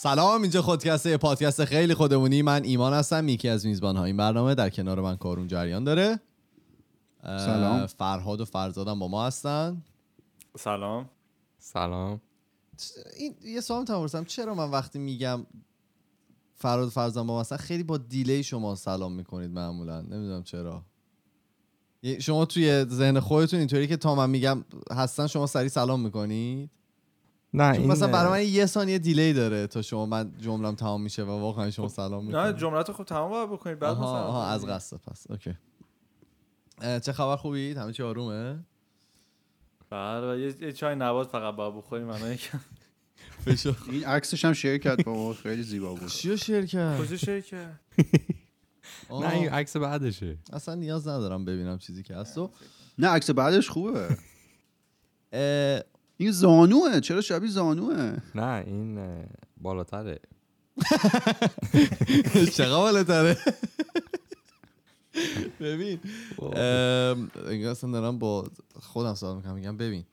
سلام اینجا خودکسته پادکست خیلی خودمونی. من ایمان هستم یکی از میزبان های این برنامه در کنار من کارون جریان داره. سلام. فرهاد و فرزادم با ما هستن. سلام. سلام. این یه سوال تمام چرا من وقتی میگم فرهاد و فرزادم با ما هستن خیلی با دیلی شما سلام می‌کنید معمولا؟ نمی‌دونم چرا. شما توی ذهن خودتون اینطوری که تا من میگم هستن شما سریع سلام می‌کنید؟ نه چون این مثلا برای من یه ثانیه دیلی داره تا شما من جملم تمام میشه و واقعا شما سلام نه می‌کنید. جملت خب تمام باید بکنید بعد آها, آها از قصد پس اوکی. چه خبر خوبید؟ همه چی آرومه؟ بله و یه, چای نبات فقط باید بخوریم من یکم. این عکسش هم شیر کرد با ما خیلی زیبا بود. چیو شیر کرد؟ کجا شرکت آه، نه این عکس بعدشه. اصلا نیاز ندارم ببینم چیزی که هست. نه عکس بعدش خوبه. این زانوه. چرا شبیه زانوه؟ نه این بالاتره. چقدر بالاتره؟ ببین ام، انگار اصلا دارم با خودم سوال می‌کنم میگم ببین.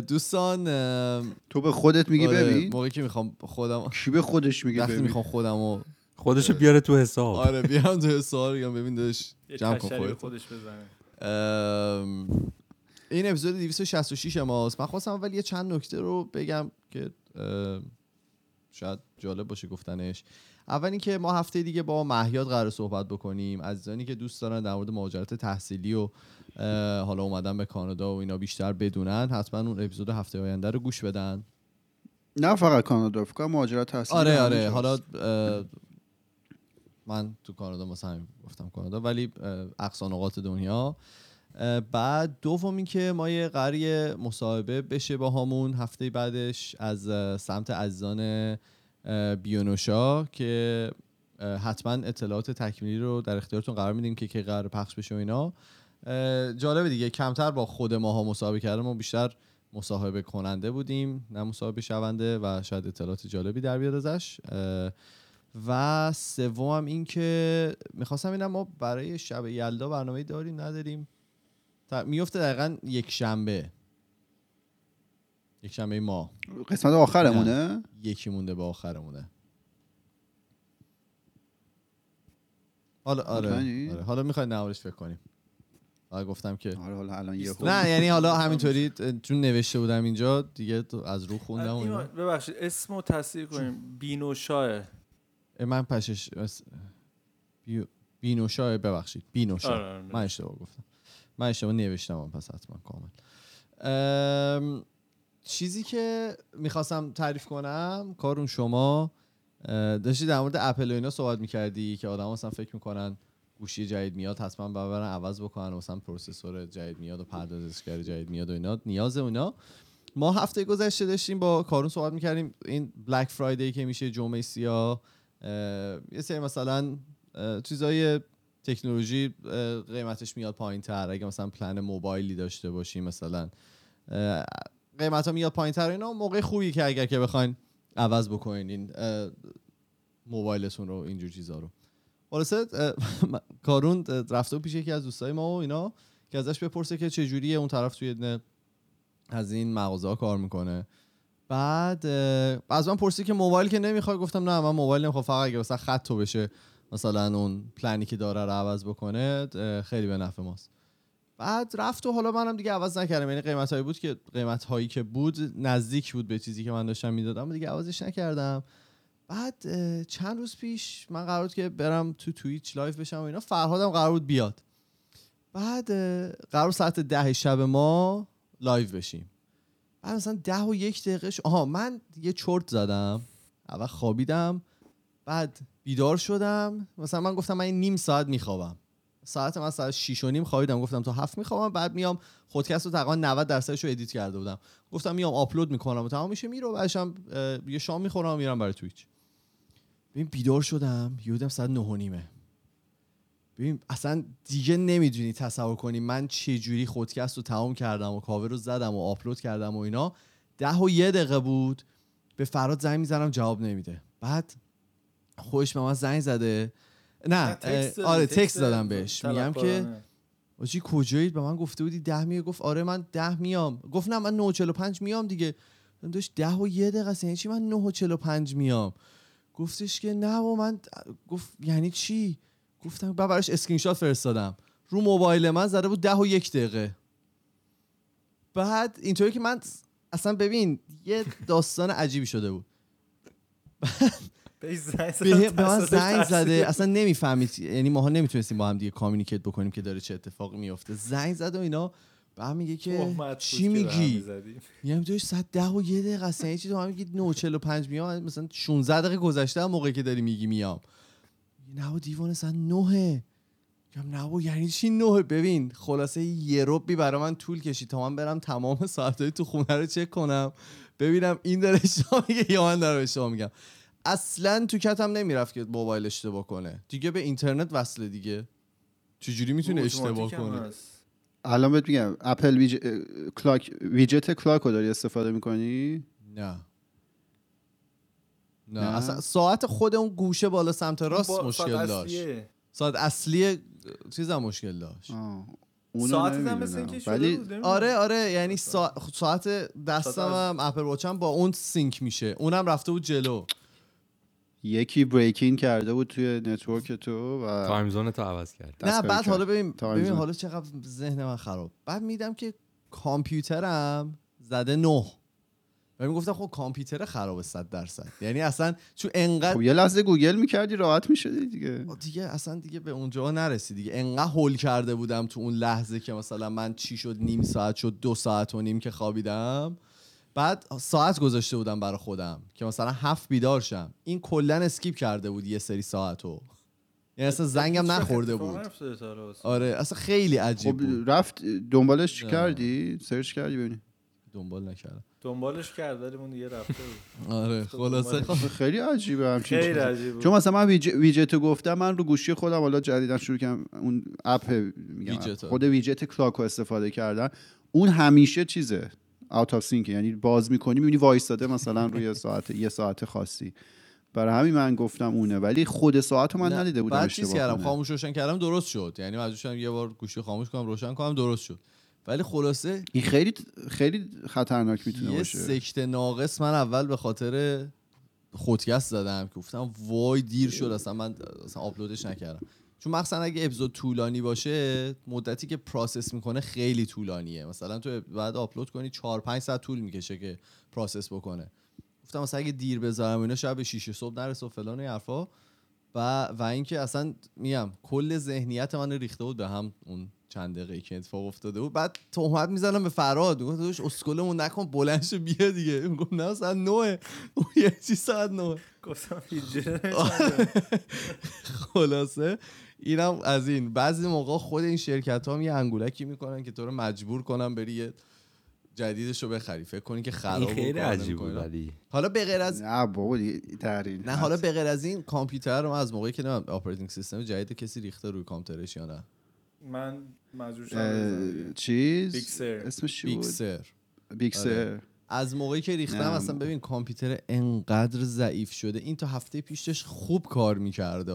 دوستان تو به خودت میگی آره، ببین؟ موقعی که می‌خوام خودم کی به خودش میگه وقتی ببین؟ می‌خوام خودمو خودشو بیاره تو حساب. آره بیام تو سوال بگم ببین یه جمع کن خودت. خودش بزنه. ام، این اپیزود 266 ماست. من خواستم اول یه چند نکته رو بگم که شاید جالب باشه گفتنش. اول اینکه ما هفته دیگه با مهیاد قرار صحبت بکنیم. عزیزانی که دوست دارن در مورد مهاجرت تحصیلی و حالا اومدن به کانادا و اینا بیشتر بدونن حتما اون اپیزود هفته آینده رو گوش بدن. نه فقط کانادا. فکر مهاجرت تحصیلی آره آره. حالا من تو کانادا مثلا گفتم کانادا ولی اقصا نقاط دنیا. بعد دوم این که ما یه قراری مصاحبه بشه با همون هفته بعدش از سمت عزیزان بیونوشا که حتما اطلاعات تکمیلی رو در اختیارتون قرار میدیم که که قرار پخش بشه و اینا. جالبه دیگه کمتر با خود ماها مصاحبه کردیم ما بیشتر مصاحبه کننده بودیم نه مصاحبه شونده و شاید اطلاعات جالبی در بیاد ازش. و سوم این که می‌خواستم ببینم ما برای شب یلدا برنامه داریم نداریم. میفته دقیقا یک شنبه. یک شنبه ما. قسمت آخرمونه؟ یکی مونده به آخرمونه. حالا آره؟ آره. حالا می‌خوای نوارش فکر کنیم. آره گفتم که آره حالا الان یه نه یعنی حالا همینطوری اه، چون نوشته بودم اینجا دیگه تو از رو خوندم ببخشید اسم رو تصدیق کنیم. بینوشاه اه، من پشش اس- بیو- بینوشا ببخشید. بینوشا آره، آره. من اشتباه گفتم. من اشتباه نوشتم هم پس حتما کامل. ام، چیزی که می‌خواستم تعریف کنم کارون شما داشتی در مورد اپل و اینا صحبت می‌کردی که آدم مثلا فکر می‌کنن گوشی جدید میاد حتما ببرن عوض بکنن مثلا پروسسور جدید میاد و پردازشگر جدید میاد و اینا نیاز اونا. ما هفته گذشته داشتیم با کارون صحبت می‌کردیم این بلک فرایدی که میشه جمعه سیاه اه، یه سری مثلا چیزای تکنولوژی قیمتش میاد پایین تر اگه مثلا پلن موبایلی داشته باشیم مثلا قیمت ها میاد پایین تر اینا موقع خوبی که اگر که بخواین عوض بکنین این موبایلتون رو اینجور چیزا رو. خلاصه کارون رفته پیش یکی از دوستای ما و اینا که ازش بپرسه که چجوریه اون طرف توی از این مغازه ها کار می‌کنه. بعد از من پرسید که موبایل که نمی‌خوای؟ گفتم نه من موبایل نمی‌خوام. فقط اگه مثلا خط تو بشه مثلا اون پلنی که داره رو عوض بکنه خیلی به نفع ماست. بعد رفت و حالا منم دیگه عوض نکردم. یعنی قیمت هایی بود که قیمت هایی که بود نزدیک بود به چیزی که من داشتم می‌دادم دیگه عوضش نکردم. بعد چند روز پیش من قرار بود که برم تو Twitch live بشم و اینا. فرهادم قرار بود بیاد. بعد قرار ساعت ده شب ما live بشیم. بعد مثلا ده و یک دقیقه آها من یه چرت زدم. اول خوابیدم. بعد بیدار شدم. مثلا من گفتم من نیم ساعت میخوابم. ساعت من ساعت 6 و نیم خوابیدم. گفتم تا هفت میخوابم. بعد میام پادکست رو تقریبا 90 درصدش رو edit کرده بودم. گفتم میام آپلود می‌کنم. و تمام میشه. میره بعدش هم اه، یه شام می‌خورم و میرم برای تویچ ببین بیدار شدم. یودم ساعت نه و نیمه. ببین اصلا دیگه نمی‌دونی تصور کنی من چه جوری خودکست رو تمام کردم و کاور رو زدم و آپلود کردم و اینا. ده و یه دقیقه بود. به فراد زنگ می‌زنم جواب نمیده. بعد خودش به من زنگ زده. نه تکست آره تکست دادم بهش. میگم که. آجی کجایید؟ به من گفته بودی ده میای گفت آره من ده میام. گفت نه من 945 میام دیگه. داشت ده و یه دقیقه است. یعنی چی من نه و چل و پنج میام؟ گفتش که نه و من گفت یعنی چی؟ گفتم بعد براش اسکرین شات فرستادم. رو موبایل من زده بود ده و یک دقیقه. بعد اینطوری که من اصلا ببین یه داستان عجیبی شده بود. زنگ به, به زنگ ترسیدم. زده. اصلا نمی‌فهمید یعنی ماها نمی‌تونستیم با هم دیگه communicate بکنیم که داره چه اتفاقی میفته زنگ زده و اینا بعد میگه که چی به هم میگی. میگم توش ساعت ده و یه دقیقه است. یعنی چی؟ تو هم میگی 9 45 میام مثلا 16 دقیقه گذشته هم موقعی که داری میگی میام. نه و دیوانه ساعت 9 میگم نه و یعنی چی 9 ببین خلاصه یه ربی برای من طول کشید تا من برم تمام ساعتهای تو خونه رو چک کنم. ببینم این داره اشتباه میگه یا من دارم اشتباه میگم. اصلا تو کتم نمی‌رفت که موبایل اشتباه کنه. دیگه به اینترنت وصله دیگه. چجوری می‌تونه اشتباه کنه. الان بهت میگم Apple widg... clock widget clock رو داری استفاده می‌کنی؟ نه. نه. نه؟ اصلا ساعت خود اون گوشه بالا سمت راست با- مشکل ساعت داشت. اصلیه. ساعت اصلی چیزم مشکل داشت. اونو ساعتت هم. مثل اینکه ولی. آره آره یعنی سا... ساعت دستم ساعت هم Apple Watch م با اون sync میشه. اونم رفته بود جلو. یکی break in کرده بود توی network تو و time zone تو عوض کرد. نه بعد. حالا ببین ببین. حالا چقدر ذهن من خراب. بعد دیدم که کامپیوترم زده نه. و می‌گفتم خب کامپیوتر خرابه صد درصد. یعنی اصلا چون انقدر خب یه لحظه گوگل می‌کردی راحت می‌شدی دیگه. دیگه اصلا دیگه به اونجا نرسید دیگه. انقدر هول کرده بودم تو اون لحظه که مثلا من چی شد نیم ساعت شد دو ساعت و نیم که خوابیدم. بعد ساعت گذاشته بودم برای خودم که مثلا هفت بیدار شم. این کلا skip کرده بود یه سری ساعتو. یعنی اصلا زنگم هیچ وقت نخورده بود. آره اصلا خیلی عجیب خب بود. رفت دنبالش چی. کردی؟ search کردی؟ ببینی دنبال نکردم. دنبالش کرد ولی اون دیگه رفته بود. آره خلاصه. خب خیلی عجیبه همچین خیلی چیزی. عجیب بود. چون مثلا من ویج... ویجت رو گفتم من رو گوشی خودم حالا جدیدا شروع کردم اون app میگم ویجت رو. خود widget clock رو استفاده کردن. اون همیشه چیزه. out of sync یعنی باز می‌کنی می‌بینی وایستاده مثلا روی ساعت یه ساعت خاصی. برای همین من گفتم اونه. ولی خود ساعت رو من ندیده بودم بعد چیز اشتباه کردم. خاموش روشن کردم درست شد. یعنی مجبور یه بار گوشی خاموش کنم روشن کنم درست شد. ولی خلاصه این خیلی خیلی خطرناک می‌تونه یه باشه. سکته ناقص من اول به خاطر خودکست زدم که گفتم وای دیر شد اصلا من اصلا آپلودش نکردم. چون مخصوصا اگه اپیزود طولانی باشه مدتی که پراسس می‌کنه خیلی طولانیه. مثلا تو بعد آپلود کنی 4 5 ساعت طول می‌کشه که پراسس بکنه. گفتم مثلا اگه دیر بذارم اینا شب به 6 صبح نرسه و فلان و حرفا. و و اینکه اصلا میگم کل ذهنیت من ریخته بود به هم اون چند دقیقه که اتفاق افتاده بود. بعد تهمت می‌زنم به فراد میگم داداش اسکلمون نکن بلند شو بیا دیگه. میگم نه ساعت 9 اون یه چی ساعت 9 گفتم. خلاصه. اینم از این بعضی موقع خود این شرکت ها یه انگولکی می‌کنن که تو رو مجبور کنن بری یه جدیدش رو بخری فکر کنی که خراب این خیلی عجیب. ولی حالا به غیر از نه بابا نه حالا به غیر از این کامپیوتر رو از موقعی که نمی‌دونم اپراتینگ سیستم جدید کسی ریخته روی کامپیوترش یا نه من مجبور شدم. چیز بیکسر. اسمش چی بود بیکسر بیکسر آره. از موقعی که ریختم. اصلا ببین کامپیوتر انقدر ضعیف شده این تا هفته پیشش خوب کار می‌کرده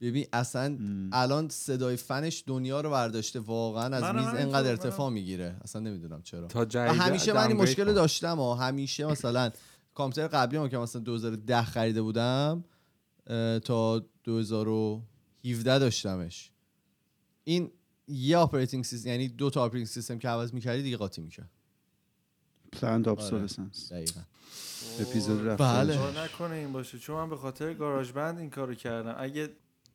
ببین اصلا الان صدای فنش دنیا رو برداشته واقعا از میز انقدر. ارتفاع می‌گیره. اصلا نمی‌دونم چرا. تا و همیشه من این مشکل. داشتم و همیشه مثلا کامپیوتر قبلی ما که مثلا 2010 خریده بودم تا 2017 داشتمش. این یه operating system یعنی دو تا operating system که عوض می‌کردی دیگه قاطی می‌کرد. planned obsolescence. دقیقا. اپیزود رفته. بله. نکنه این باشه. چون من به خاطر GarageBand این کارو کردم. اگه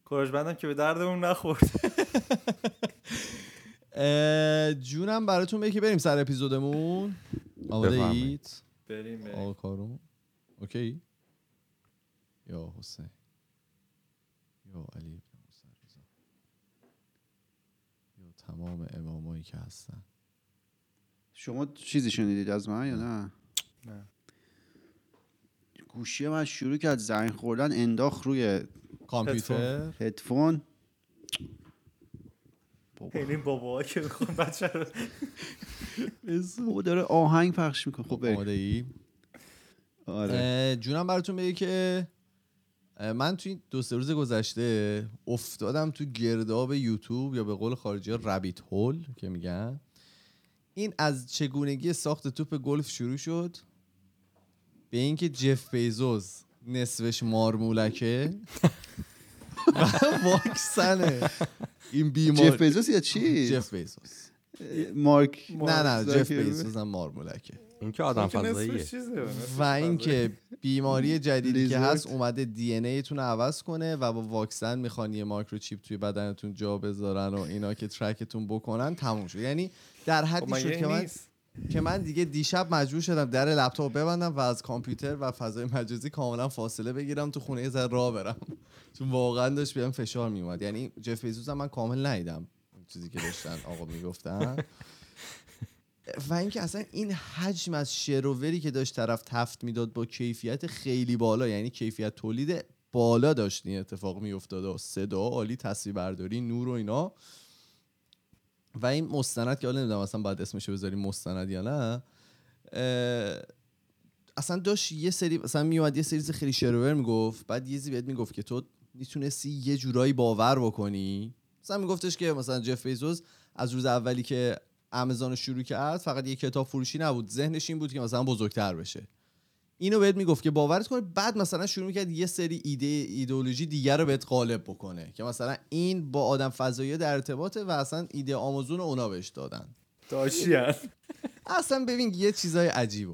GarageBand م که به دردمون نخورد. جونم براتون بگی که بریم سر اپیزودمون. آماده. اید بریم بریم. آقا کارون okay؟ یا حسین. یا علی ابن موسی رضا. یا تمام امامایی که هستن. شما چیزی شنیدید از من یا نه؟ نه. گوشی من شروع کرد زنگ خوردن انداخت روی کامپیوتر؟ هدفون. این بابا. که می‌خوان بچه رو. بابا داره آهنگ پخش می‌کنه. خب بریم. آماده ای آره جونم براتون بگه که من توی دو سه روز گذشته افتادم تو گرداب یوتیوب یا به قول خارجی ها ربیت هول که میگن. این از چگونگی ساخت توپ گلف شروع شد. به اینکه جف بیزوس نصفش مارمولکه. و واکسنه. این بیمار جف بیزوس یا چی؟ جف بیزوس مارک نه نه جف. بیزوس هم مارمولکه. این که آدم فضاییه. و اینکه بیماری جدیدی که. هست اومده دی ان ایتون رو عوض کنه و با واکسن می‌خوان یه microchip توی بدنتون جا بذارن و اینا که track تون بکنن تموم شد. یعنی در خب حدی شد که من نیست؟ که من دیگه دیشب مجبور شدم در لپتاپ ببندم و از کامپیوتر و فضای مجازی کاملا فاصله بگیرم تو خونه ذره راه برم. چون واقعا داشت بهم فشار میومد یعنی جف بزوس هم من کامل ندیدم چیزی که داشتن آقا می‌گفتن. و اینکه اصلا این حجم از شروری که داشت طرف تفت می‌داد با کیفیت خیلی بالا یعنی کیفیت تولید بالا داشت این اتفاق میافتاد. و صدا عالی تصویر برداری نور و اینا. و این مستند که حالا نمی‌دونم اصلا باید اسمشو بذاریم مستند یا نه اصلا داشت یه سری مثلا میومد یه سری خیلی شروور می‌گفت بعد یه چیزی بهت می‌گفت که تو می‌تونستی یه جورایی باور بکنی. مثلا میگفتش که مثلا جف بیزوس از روز اولی که آمازون رو شروع کرد فقط یه کتاب فروشی نبود. ذهنش این بود که مثلا بزرگتر بشه. اینو بهت می‌گفت که باورت کنه بعد مثلا شروع می‌کرد یه سری ایده ایدئولوژی دیگر رو بهت غالب بکنه که مثلا این با آدم فضایی در ارتباطه و اصلا ایده آمازون رو اونا بهش دادن. داشتین اصلا ببین یه چیزای عجیبه.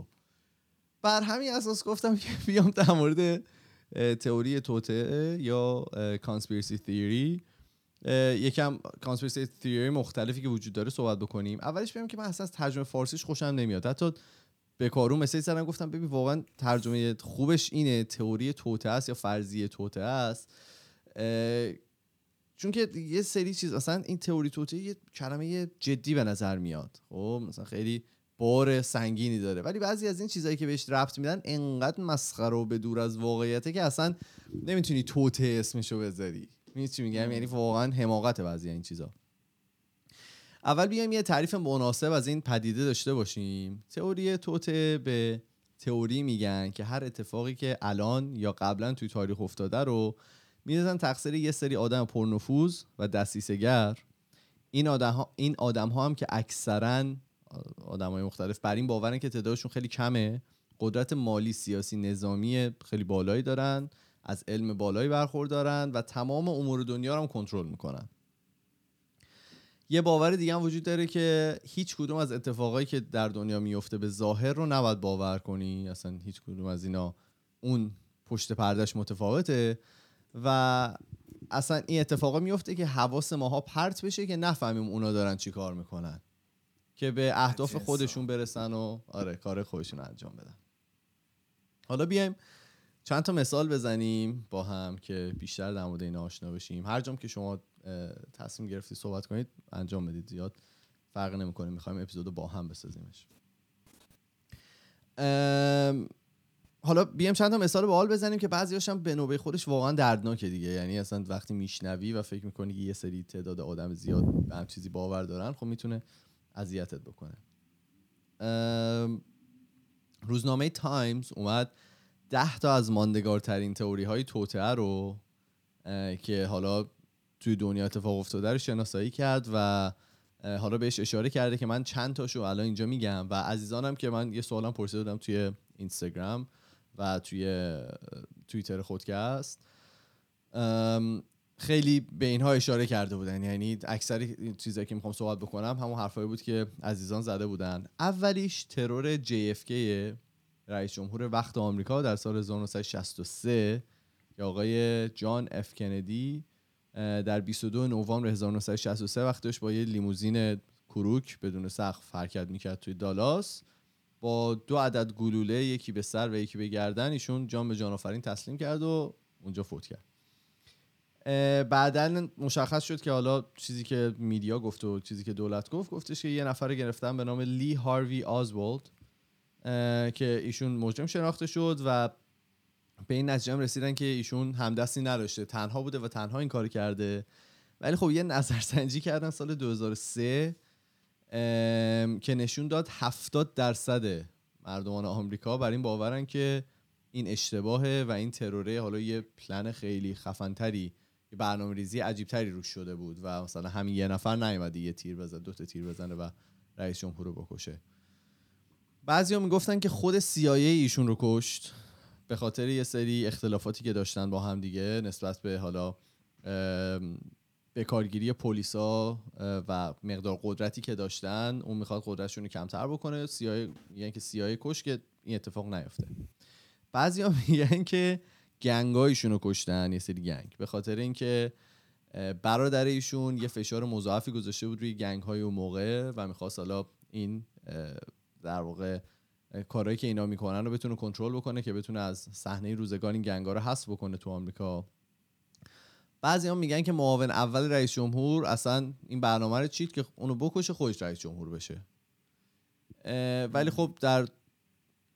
بر همین اساس گفتم که بیام در مورد تئوری توته یا کانسپیرسی تیوری یکم کانسپیرسی تیوری مختلفی که وجود داره صحبت بکنیم. اولش بگم که من اصلا از ترجمه فارسیش خوشم نمیاد. حتی به کارون مسیج زدم گفتم ببین واقعا ترجمه خوبش اینه تئوری توته است یا فرضیه توته است. چون که یه سری چیز اصلا این تئوری توته یه کلمه جدی به نظر میاد. خب مثلا خیلی بار سنگینی داره. ولی بعضی از این چیزهایی که بهش ربط میدن انقدر مسخره و به دور از واقعیته که اصلا نمی‌تونی توته اسمشو بذاری. میگم؟ یعنی واقعا حماقت بعضی این چیزا. اول بیایم یه تعریف مناسب از این پدیده داشته باشیم. تئوری توته به تئوری میگن که هر اتفاقی که الان یا قبلا توی تاریخ افتاده رو میدازن تقصیر یه سری آدم پرنفوذ و دستیسگر این آدم ها, این آدم ها هم که اکثرا آدم های مختلف بر این باورن که تعدادشون خیلی کمه. قدرت مالی سیاسی نظامی خیلی بالایی دارن. از علم بالایی برخوردارن و تمام امور دنیا رو هم کنترل می‌کنن. یه باور دیگه هم وجود داره که هیچ کدوم از اتفاقایی که در دنیا میفته به ظاهر رو نباید باور کنی. اصلا هیچ کدوم از اینا اون پشت پردش متفاوته و اصلا این اتفاقا میفته که حواس ماها پرت بشه که نفهمیم اونا دارن چی کار می‌کنن. که به اهداف. خودشون برسن و آره کار خودشون انجام بدن. حالا بیایم چند تا مثال بزنیم با هم که بیشتر در مورد اینا آشنا بشیم. هر جام که شما تصمیم گرفتی صحبت کنید انجام بدید زیاد. فرق نمی‌کنه می‌خوایم اپیزود با هم بسازیمش. حالا بیایم چند تا مثال باحال بزنیم که بعضیاش هم به نوبه خودش واقعا دردناکه دیگه. یعنی اصلا وقتی میشنوی و فکر می‌کنی که یه سری تعداد آدم زیاد به هم چیزی باور دارن خب می‌تونه اذیتت بکنه. ام، روزنامه تایمز اومد ده تا از ماندگارترین تئوری های توطئه رو که حالا توی دنیا اتفاق افتاده رو شناسایی کرد و حالا بهش اشاره کرده که من چند تاشو الان اینجا میگم و عزیزانم که من یه سوالم پرسیده بودم توی اینستاگرام و توی توییتر خودکست. خیلی به اینها اشاره کرده بودن. یعنی اکثر چیزایی که می‌خوام صحبت بکنم همون حرفایی بود که عزیزان زده بودن. اولیش ترور JFK رئیس جمهور وقت آمریکا در سال 1963 که آقای جان اف کندی. در 22 نوامبر 1963 وقتش با یه لیموزین کروک بدون سقف حرکت می‌کرد توی دالاس. با دو عدد گلوله یکی به سر و یکی به گردن ایشون جان به جان آفرین تسلیم کرد و اونجا فوت کرد. بعدا مشخص شد که حالا چیزی که میدیا گفت و چیزی که دولت گفت گفتش که یه نفر رو گرفتن به نام لی هاروی آزوالد اه، که ایشون مجرم شناخته شد و به این نتیجه هم رسیدن که ایشون همدستی نداشته. تنها بوده و تنها این کار کرده. ولی خب یه نظرسنجی کردن سال 2003 ام، که نشون داد 70 درصد مردمان آمریکا بر این باورن که این اشتباهه و این تروره حالا یه پلن خیلی خفنتری یه برنامه ریزی عجیبتری روش شده بود و مثلا همین یه نفر نیومده یه تیر بزنه دو تا تیر بزنه و رئیس جمهور رو بکشه. بعضی می‌گفتن که خود CIA ایشون رو کشت. به خاطر یه سری اختلافاتی که داشتن با هم دیگه نسبت به حالا به کارگیری پلیسا و مقدار قدرتی که داشتن اون می‌خواد قدرتشون رو کمتر بکنه. CIA میگن که CIA کش که این اتفاق نیفته. بعضی ها میگن که گنگایشون رو کشتن یه سری گنگ. به خاطر اینکه برادر ایشون یه فشار مضاعفی گذاشته بود روی گنگ های اون موقع و می‌خواست حالا این در واقع کارهایی که اینا می‌کنن رو بتونه کنترل بکنه که بتونه از صحنه روزگار این گنگا رو حذف بکنه تو آمریکا. بعضی هم میگن که معاون اول رئیس جمهور اصلا این برنامه رو چید که اونو بکشه خودش رئیس جمهور بشه. ولی خب در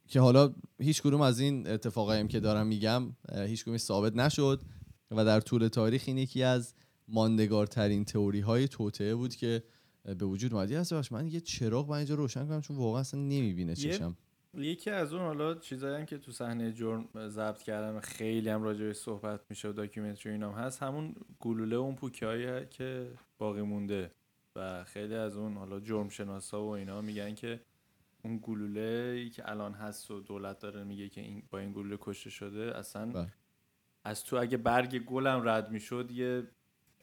که حالا هیچ کدوم از این اتفاقایی که دارم میگم هیچ ثابت نشد و در طول تاریخ این یکی از ماندگارترین تئوری های توطئه بود که به وجود اومد. یه باش من یه چراغ من اینجا روشن کنم چون واقعا اصلا نمی‌بینه چشم. یکی از اون حالا چیزایی هم که تو صحنه جرم ضبط کردن خیلی هم راجعش صحبت میشه و داکیومنتری اینام هست همون گلوله اون پوکه که باقی مونده و خیلی از اون حالا جرم شناسا و اینا میگن که اون گلوله که الان هست و دولت داره میگه که این با این گلوله کشته شده اصلا بله. از تو اگه برگ گلم رد می‌شد یه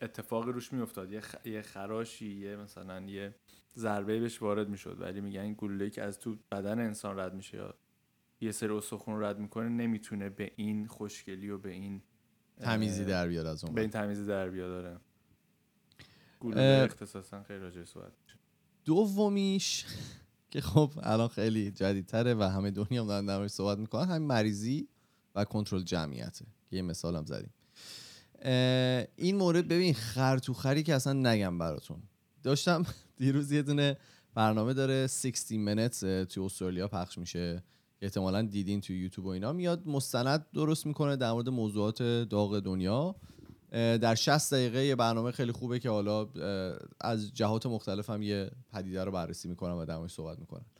اتفاقی روش میافتاد. یه, خ... یه خراشی یه مثلا یه ضربه بهش وارد می‌شد. ولی میگن این گلوله که از تو بدن انسان رد میشه یا یه سری استخون رد می‌کنه نمی‌تونه به این خوشگلی و به این تمیزی در بیاد از اون به این تمیزی در بیاد داره گلوله اختصاصا خیلی راجع صحبت دومیش که خب الان خیلی جدیدتره و همه دنیا هم دارن در صحبت می‌کنن همین مریضی و کنترل جمعیته. که یه مثال هم زدیم. این مورد ببین خر تو خری که اصلا نگم براتون. داشتم دیروز یه دونه برنامه داره 60 minutes توی استرالیا پخش میشه. احتمالا دیدین توی یوتیوب و اینا. میاد مستند درست می‌کنه در مورد موضوعات داغ دنیا. در 60 دقیقه یه برنامه خیلی خوبه که حالا از جهات مختلف هم یه پدیده رو بررسی می‌کنن و در صحبت می‌کنن اه،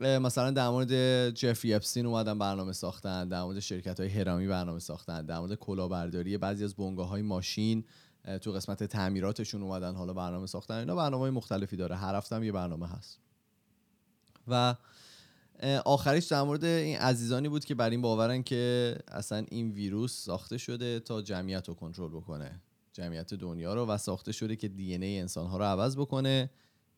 مثلا در مورد جفری اپستین اومدن برنامه ساختن در مورد شرکت های هرامی برنامه ساختن در مورد کلاهبرداری بعضی از بنگاه های ماشین تو قسمت تعمیراتشون اومدن حالا برنامه ساختن. اینا برنامه های مختلفی داره. هر هفته هم یه برنامه هست. و آخریش در مورد این عزیزانی بود که بر این باورن که اصلا این ویروس ساخته شده تا جمعیت رو کنترل بکنه. جمعیت دنیا رو و ساخته شده که دی ای انسان ها رو عوض بکنه.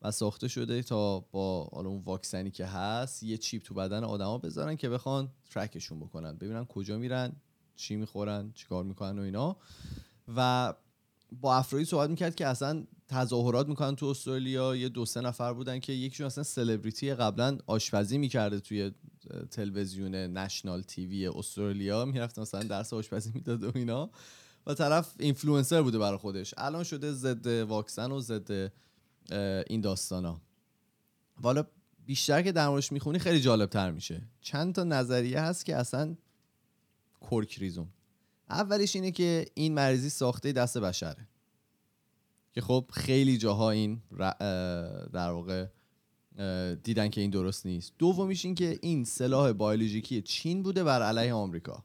و ساخته شده تا با حالا اون واکسنی که هست یه چیپ تو بدن آدما بذارن که بخوان ترکشون بکنن. ببینن کجا میرن چی می‌خورن چیکار می‌کنن و اینا. و با افرادی صحبت می‌کرد که اصلا تظاهرات می‌کنن تو استرالیا. یه دو سه نفر بودن که یکیشون اصلا سلبریتی قبلا آشپزی می‌کرده توی تلویزیون national TV استرالیا. می‌رفت مثلا درس آشپزی می‌داد و اینا. و طرف اینفلوئنسر بوده برای خودش. الان شده ضد واکسن و ضد این داستانا. والا بیشتر که در موردش می‌خونی خیلی جالب تر میشه. چند تا نظریه هست که اصلا کرک ریزون اولیش اینه که این مریضی ساخته دست بشره. که خب خیلی جاها این در واقع دیدن که این درست نیست. دومیش این که این سلاح بیولوژیکی چین بوده بر علیه آمریکا.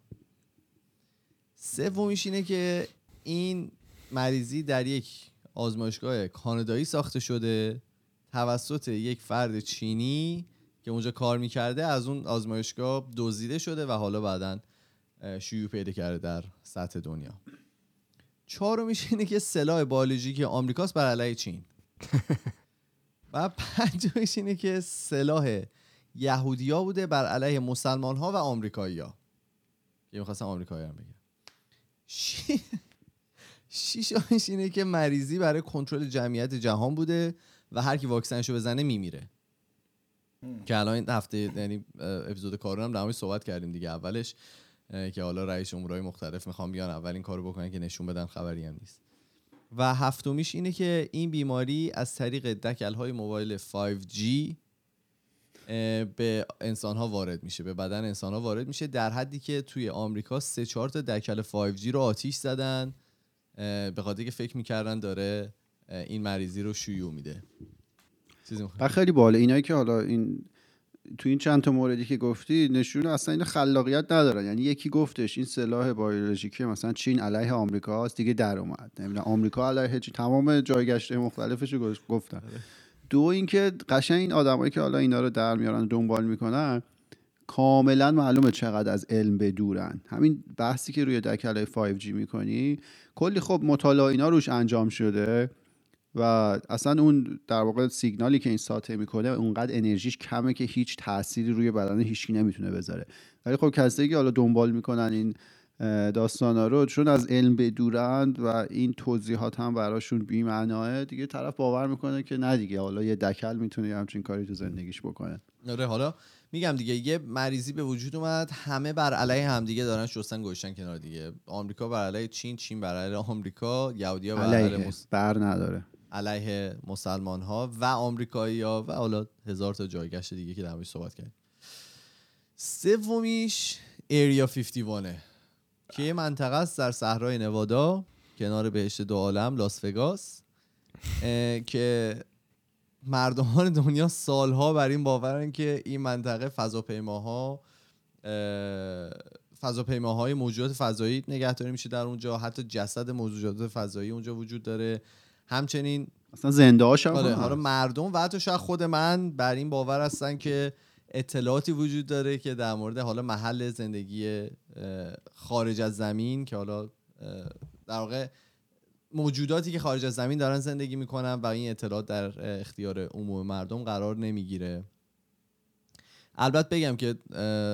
سومیش اینه که این مریضی در یک آزمایشگاه کانادایی ساخته شده توسط یک فرد چینی که اونجا کار می‌کرده از اون آزمایشگاه دزدیده شده و حالا بعدا شیوع پیدا کرده در سطح دنیا. چهارمیش اینه که سلاح بیولوژیک آمریکاست بر علیه چین. و پنجمیش اینه که سلاح یهودیا بوده بر علیه مسلمان ها و آمریکایی ها که می‌خواستم آمریکایی هم بگم. شی- شیشمیش اینه که مریضی برای کنترل جمعیت جهان بوده و هر کی واکسنشو بزنه میمیره. که الان این هفته یعنی اپیزود کارون هم در صحبت کردیم دیگه. اولش که حالا رئیس جمهورهای مختلف می‌خوام بیان اول این کارو بکنن که نشون بدن خبری هم نیست. و هفتمیش اینه که این بیماری از طریق دکل‌های موبایل 5G اه، به انسان ها وارد میشه به بدن انسان ها وارد میشه در حدی که توی آمریکا سه چهار تا دکل 5G رو آتیش زدن. به خاطر که فکر می‌کردن داره این مریضی رو شیوع میده؟ و خیلی بالا اینایی که حالا این تو این چند تا موردی که گفتی نشون اصلا این خلاقیت ندارن. یعنی یکی گفتش این سلاح بیولوژیکی مثلا چین علیه آمریکا است دیگه در اومد. نمی‌دونم آمریکا علیه چین تمام جایگشته مختلفش رو گفتن. دو اینکه قشنگ این آدمایی که حالا اینا رو در میارن دنبال می‌کنن کاملا معلومه چقدر از علم بدورن. همین بحثی که روی دکلای 5G می‌کنی کلی خب مطالعه اینا روش انجام شده و اصلا اون در واقع سیگنالی که این ساته می‌کنه اونقدر انرژیش کمه که هیچ تأثیری روی بدن هیچکی نمی‌تونه بذاره. ولی خب کسایی که حالا دنبال می‌کنن این داستانا رو چون از علم بدورند و این توضیحات هم براشون بی‌معناه دیگه طرف باور می‌کنه که نه دیگه حالا یه دکل می‌تونه همچین کاری تو زندگیش بکنه. آره حالا میگم دیگه یه مریضی به وجود اومد. همه بر علیه همدیگه دارن شستن گوشتن کنار دیگه. آمریکا بر علیه چین چین بر علیه آمریکا یهودی‌ها بر علیه مس... بر نداره. علیه مسلمان ها و آمریکایی ها و حالا هزار تا جایگشت دیگه که در موردش صحبت کردیم. سومیش ایریا 51 که یه منطقه است در صحرای نوادا کنار بهشت دو عالم لاس وگاس که مردمان دنیا سالها بر این باورن که این منطقه فضاپیماها اه، فضاپیماهای موجودات فضایی نگهداری میشه در اونجا. حتی جسد موجودات فضایی اونجا وجود داره. همچنین اصلا زنده هم آره مردم و حتی شاید خود من بر این باور هستن که اطلاعاتی وجود داره که در مورد حالا محل زندگی خارج از زمین که حالا در واقع موجوداتی که خارج از زمین دارن زندگی می‌کنن و این اطلاعات در اختیار عموم مردم قرار نمی‌گیره. البته بگم که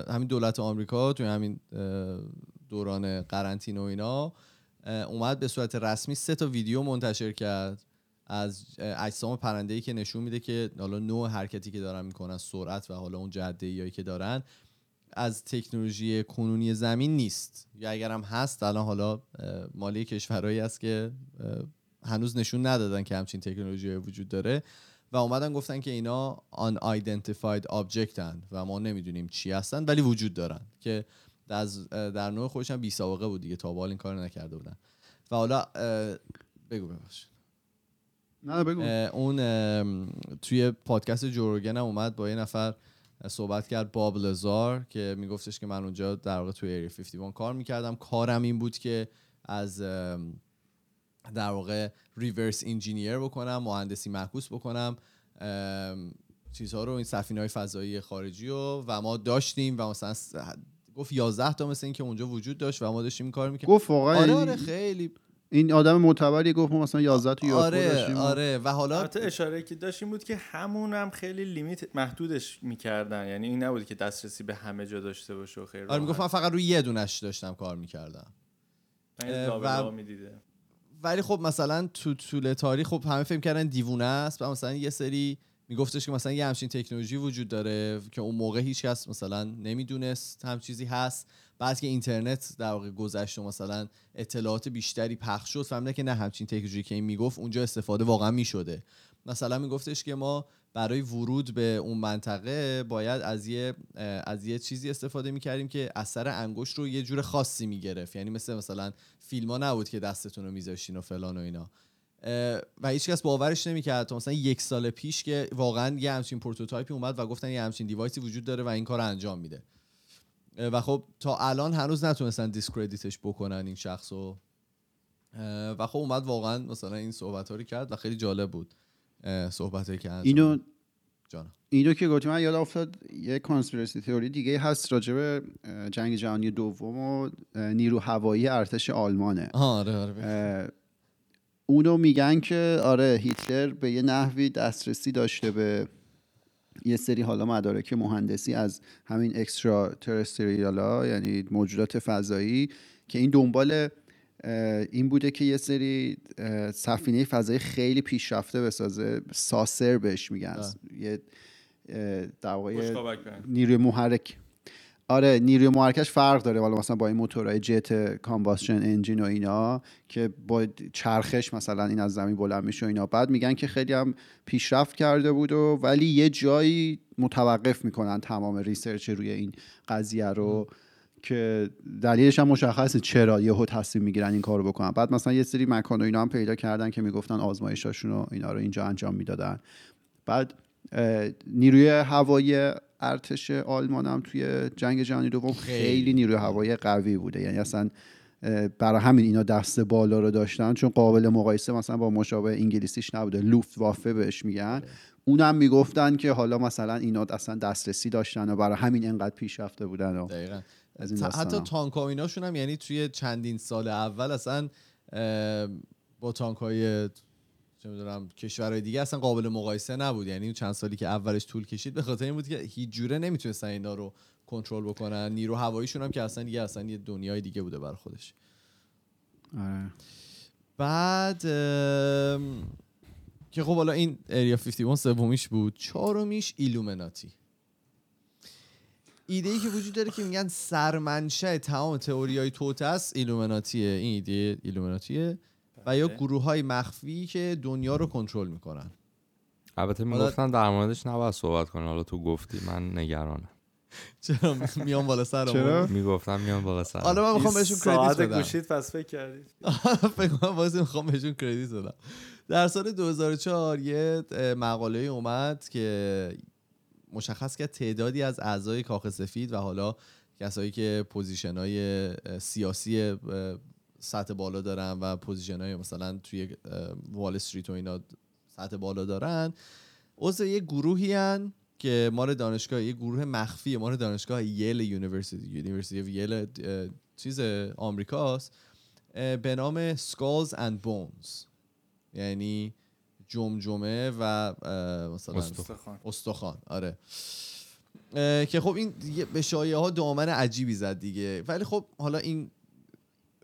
همین دولت آمریکا توی همین دوران قرنطینه و اینا اومد به صورت رسمی سه تا ویدیو منتشر کرد از اجسام پرنده‌ای که نشون میده که حالا نوع حرکتی که دارن می‌کنن سرعت و حالا اون جاده که دارن از تکنولوژی کنونی زمین نیست. یا اگر هم هست الان حالا مالی کشورهایی است که هنوز نشون ندادن که همچین تکنولوژی وجود داره و اومدن گفتن که اینا unidentified object هن و ما نمی‌دونیم چی هستن ولی وجود دارن که در, در نوع خودشون بی سابقه بود دیگه تا به حال این کار نکرده بودن. و حالا بگو ببخشید. نه بگو. اون توی پادکست جوروگن هم اومد با یه نفر صحبت کرد باب لزار که میگفتش که من اونجا در واقع توی ایری 51 کار می‌کردم. کارم این بود که از در واقع ریورس انجینیر بکنم مهندسی معکوس بکنم چیزها رو این سفینه های فضایی خارجی رو. و ما داشتیم و مثلا گفت 11 تا مثل این که اونجا وجود داشت و ما داشتیم این کار می‌کردیم. گفت واقعا آره یعنی آره خیلی این آدم معتبری گفت ما مثلا 11 تا یافو آره داشتیم آره. و حالا البته اشاره که داشت این بود که همون هم خیلی لیمیت محدودش می‌کردن. یعنی این نبود که دسترسی به همه جا داشته باشه و خیلی آره می‌گفت من. فقط روی یه دونش داشتم کار می‌کردم. لابلا و- می‌دیده. ولی خب مثلا تو طول تاریخ خب همه فکر کردن دیوونه است. و مثلا یه سری میگفتش که مثلا یه همچین تکنولوژی وجود داره که اون موقع هیچ کس مثلا نمی‌دونست هم چیزی هست. بعد که اینترنت در واقع گذشت و مثلا اطلاعات بیشتری پخش شد فهمیدن که نه همچین تکنولوژی که این می‌گفت اونجا استفاده واقعا می‌شده. مثلا میگفتش که ما برای ورود به اون منطقه باید از یه از یه چیزی استفاده می‌کردیم که اثر انگشت رو یه جور خاصی می‌گرفت. یعنی مثل مثلا فیلم ها نبود که دستتون رو میذاشتین و فلان و اینا. و هیچکس باورش نمی‌کرد تا مثلا یک سال پیش که واقعا یه همچین prototype ی اومد و گفتن یه همچین device ی وجود داره و این کار انجام میده. و خب تا الان هنوز نتونستن discredit ش بکنن این شخص رو. اه، و خب اومد واقعا مثلا این صحبت رو کرد و خیلی جالب بود. صحبت که انجام اینو. جانم. اینو که گفتی من یاد افتاد یه conspiracy theory دیگه هست راجع به جنگ جهانی دوم و نیرو هوایی ارتش آلمانه. آره آره اونو میگن که آره هیتلر به یه نحوی دسترسی داشته به یه سری حالا مدارک مهندسی از همین اکسترا ترستریالا یعنی موجودات فضایی که این دنبال این بوده که یه سری سفینه فضایی خیلی پیشرفته بسازه ساسر بهش میگن. یه در واقع یه برن. نیروی محرک. آره نیروی محرکش فرق داره. حالا مثلا با این موتورهای جت کامباستشن انجین و اینا که با چرخش مثلا این از زمین بلند میشه و اینا. بعد میگن که خیلی هم پیشرفت کرده بود و ولی یه جایی متوقف می‌کنن تمام ریسرچ روی این قضیه رو که دلیلش هم مشخصه چرا یهو تصمیم می‌گیرن این کارو بکنن. بعد مثلا یه سری مکان و اینا هم پیدا کردن که می‌گفتن آزمایشاشون و اینا رو اینجا انجام می‌دادن. بعد نیروی هوایی ارتش آلمان هم توی جنگ جهانی دوم خیلی نیروی هوایی قوی بوده. یعنی اصلا برای همین اینا دست بالا رو داشتن. چون قابل مقایسه مثلا با مشابه انگلیسیش نبوده. لوفت وافه بهش میگن. اونم می‌گفتن که حالا مثلا اینا اصلا دسترسی داشتن و برای همین انقدر پیشرفته بودن و دقیقا. از این حتی. تانک ها ایناشون هم یعنی توی چندین سال اول اصلا با تانک های چه می‌دونم کشورهای دیگه اصلا قابل مقایسه نبود. یعنی چند سالی که اولش طول کشید به خاطر این بود که هیچ جوره نمی‌تونستن اینا رو کنترل بکنن. نیرو هواییشون هم که اصلا دیگه اصلا یه دنیای دیگه بوده برای خودش. آره. بعد که خب حالا این اریا 51 سومیش بود. چهارمیش ایلومناتی ایده ای که وجود داره که میگن سرمنشه تمام تئوری های توتس ایلومناتیه این ایده ایلومناتیه و یا بله. گروه های مخفی که دنیا رو کنترل می‌کنن. البته می‌گفتن در موردش نباید صحبت کنه حالا تو گفتی من نگرانم. چرا؟ میان بالا سر چرا؟ می‌گفتم میان بالا سر حالا من می‌خوام بهشون credit بدم. گوشید پس فکر کردید. فکر کنم واسه می‌خوام بهشون credit بدم. در سال 2004 یه مقاله اومد که مشخص کرد تعدادی از اعضای کاخ سفید و حالا کسایی که position های سیاسی سطح بالا دارن و position های مثلا توی وال استریت و اینا سطح بالا دارن. عضو یه گروهی هن که مال دانشگاه یه گروه مخفی مال دانشگاه Yale University University Yale اه، چیز آمریکاست به نام Skulls and Bones. یعنی جمجمه و مثلا استخوان. استخوان آره. که خب این به شایعه ها دامن عجیبی زد دیگه. ولی خب حالا این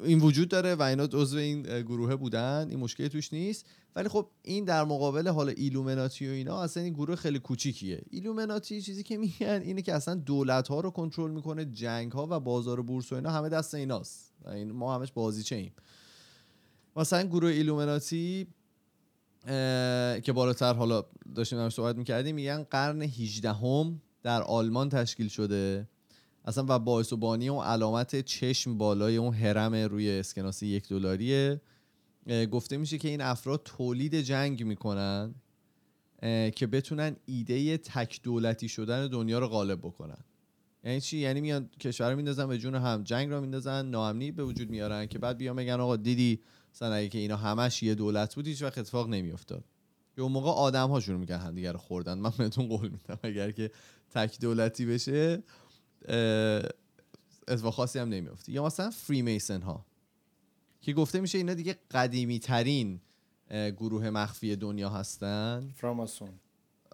این وجود داره و اینا عضو این گروه بودن. این مشکلی توش نیست. ولی خب این در مقابل حالا ایلومناتی و اینا اصلا این گروه خیلی کوچیکیه. ایلومناتی چیزی که میگن اینه که اصلا دولت ها رو کنترل می‌کنه جنگ ها و بازار بورس و اینا همه دست ایناست. این ما همش بازیچه ایم مثلا گروه ایلومناتی که بالاتر حالا داشتیم همش صحبت می‌کردیم میگن قرن 18 هم در آلمان تشکیل شده. اصلا و باعث و بانی اون علامت چشم بالای اون هرم روی اسکناس یک دلاریه. گفته میشه که این افراد تولید جنگ می‌کنن که بتونن ایده تک دولتی شدن دنیا رو غالب بکنن. یعنی چی؟ یعنی میان کشور رو میندازن به جون هم جنگ رو میندازن ناامنی به وجود میارن که بعد بیان بگن آقا دیدی مثلا اگه که اینا همش یه دولت بود هیچ وقت اتفاق نمیافتاد. که اون موقع آدم ها شروع می‌کنن همدیگه رو خوردن. من بهتون قول میدم اگر که تک دولتی بشه اتفاق خاصی هم نمیافته یا مثلا فری میسن ها که گفته میشه اینا دیگه قدیمی ترین گروه مخفی دنیا هستن. فراماسون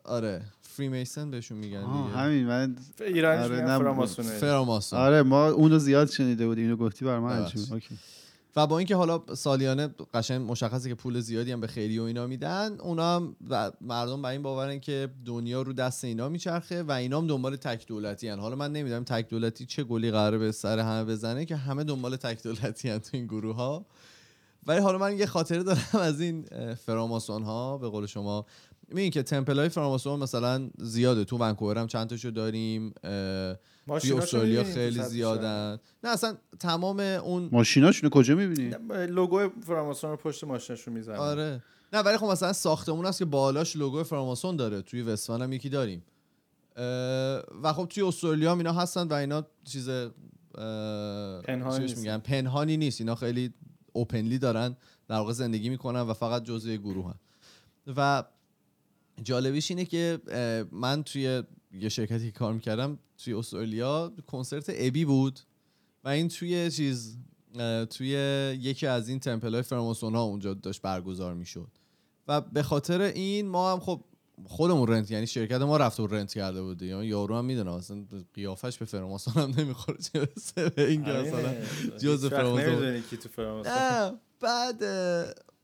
آره فری میسن بهشون میگن دیگه. همین من ایرانیش آره، میگن نه، فراماسونه فراماسون آره ما اونو زیاد شنیده بودیم اینو گفتی برای من. اوکی. و با اینکه حالا سالیانه قشنگ مشخصه که پول زیادی هم به خیلی و اینا میدن اونا هم مردم بر این باورن که دنیا رو دست اینا میچرخه و اینا هم دنبال تک دولتی هن. حالا من نمی‌دونم تک دولتی چه گلی قراره به سر همه بزنه که همه دنبال تک دولتی هن تو این گروه ها. ولی حالا من یه خاطره دارم از این فراماسون ها. به قول شما می‌بینین که تمپل های فراماسون مثلا زیاده. تو ونکوور هم چند تاشو داریم توی استرالیا خیلی زیادن. نه اصلا تمام اون ماشیناشونو کجا می‌بینی. لوگو فراماسون رو پشت ماشینشون می‌زنن آره. نه ولی خب مثلا ساختمون هست که بالاش لوگو فراماسون داره. توی وستفن هم یکی داریم. و خب توی استرالیا هم اینا هستن و اینا چیز پنهانی نیست. میگن؟ پنهانی نیست. اینا خیلی اوپنلی دارن در واقع زندگی می‌کنن و فقط جزء گروه هم. و جالبیش اینه که من توی یه شرکتی که کار می‌کردم توی استرالیا کنسرت ابی بود. و این توی چیز توی یکی از این تمپل های فراماسون ها اونجا داشت برگزار می‌شد. و به خاطر این ما هم خب خودمون رنت یعنی شرکت ما رفت و رنت کرده بود یعنی یارو هم می‌دونه اصلا قیافش به فراماسون هم نمی‌خوره. چه برسه به این که مثلا جزء جز فراماسون. نه بعد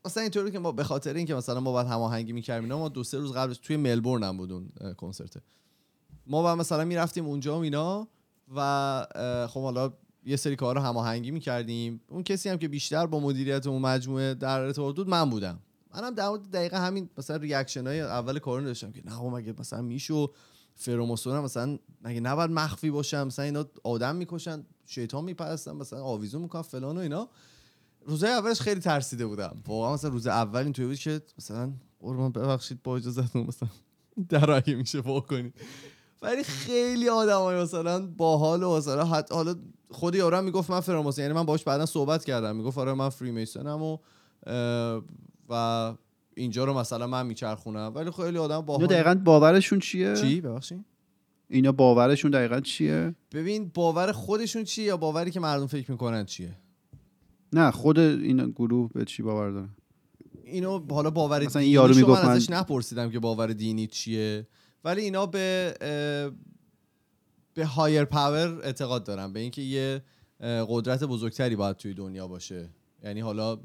مثلا اینطوری که ما به خاطر اینکه مثلا ما باید هماهنگی می‌کردیم ما دو سه روز قبلش توی ملبورن هم بود اون اه، کنسرته ما بعد مثلا می‌رفتیم اونجا و اینا و خب حالا یه سری کار رو هماهنگی می‌کردیم. اون کسی هم که بیشتر با مدیریت اون مجموعه در ارتباط بود من بودم. منم در مورد دقیقه همین مثلا ریاکشن های اول کار داشتم که نه مگه مثلا میشو فراماسون هم مثلا مگه نباید مخفی باشن مثلا اینا آدم می‌کشن شیطان میپرستن مثلا آویزون می‌کنن فلان و اینا. روزای اولش خیلی ترسیده بودم. واقعا مثلا روز اول اینطوری بود که مثلا قربان ببخشید با اجازهتون مثلا در رو اگه میشه وا کنید. ولی خیلی آدمای مثلا باحال و مثلا حتی حالا خود یارو هم می‌گفت من فراماسون یعنی من باش بعدا صحبت کردم. می‌گفت آره من فری میسنم و و اینجا رو مثلا من میچرخونم. ولی خیلی آدم اینا با دقیقا باورشون چیه؟ چی؟ ببخشید. اینا باورشون دقیقا چیه؟ ببین باور خودشون چیه یا باوری که مردم فکر می‌کنن چیه؟ نه خود این گروه به چی باور دارن اینو حالا باور مثلا این یارو می‌گفت من- ازش نپرسیدم که باور دینی چیه. ولی اینا به به higher power اعتقاد دارن به اینکه یه قدرت بزرگتری باید توی دنیا باشه یعنی حالا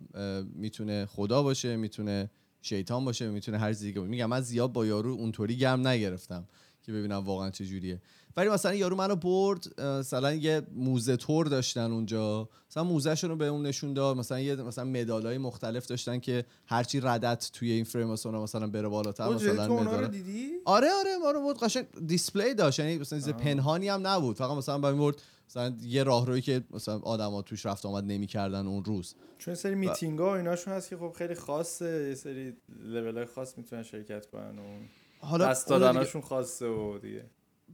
می‌تونه خدا باشه می‌تونه شیطان باشه می‌تونه هر چیزی که. میگم من زیاد با یارو اونطوری گرم نگرفتم که ببینم واقعا چه جوریه ولی مثلا یارو منو برد مثلا یه موزه تور داشتن اونجا. مثلا موزهشون رو به اون نشون داد. مثلا یه مثلا مدالای مختلف داشتن که هرچی رده‌ت توی این فریم مثلا بره بالاتر مثلا تو اونا رو مدال. دیدی؟ آره آره ما رو بود قشنگ display داشت. یعنی مثلا چیز. پنهانی هم نبود. فقط مثلا برد مثلا یه راهرویی که مثلا آدما توش رفت آمد نمی‌کردن اون روز. چون سری میتینگ ها و ایناشون هست که خب خیلی خاصه. یه سری لول خاص می‌تونن شرکت کنن و اون حالا دست دادناشون خاصه و دیگه.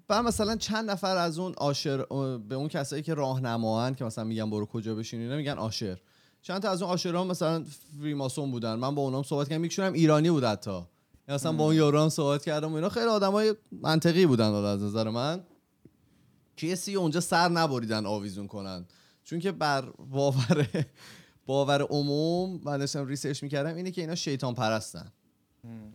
بعد مثلا چند نفر از اون آشر به اون کسایی که راهنماان که مثلا میگن برو کجا بشین اینا میگن آشر. چند تا از اون آشرها مثلا فریماسون بودن. من با اونام صحبت کردم. یکشون هم ایرانی بود حتی. یعنی مثلا با اون یارو هم صحبت کردم و اینا. خیلی آدمای منطقی بودن از نظر من. که یه سی اونجا سر نبریدن آویزون کنن. چون که بر باور باور عموم من داشتم research می‌کردم اینه که اینا شیطان پرستن.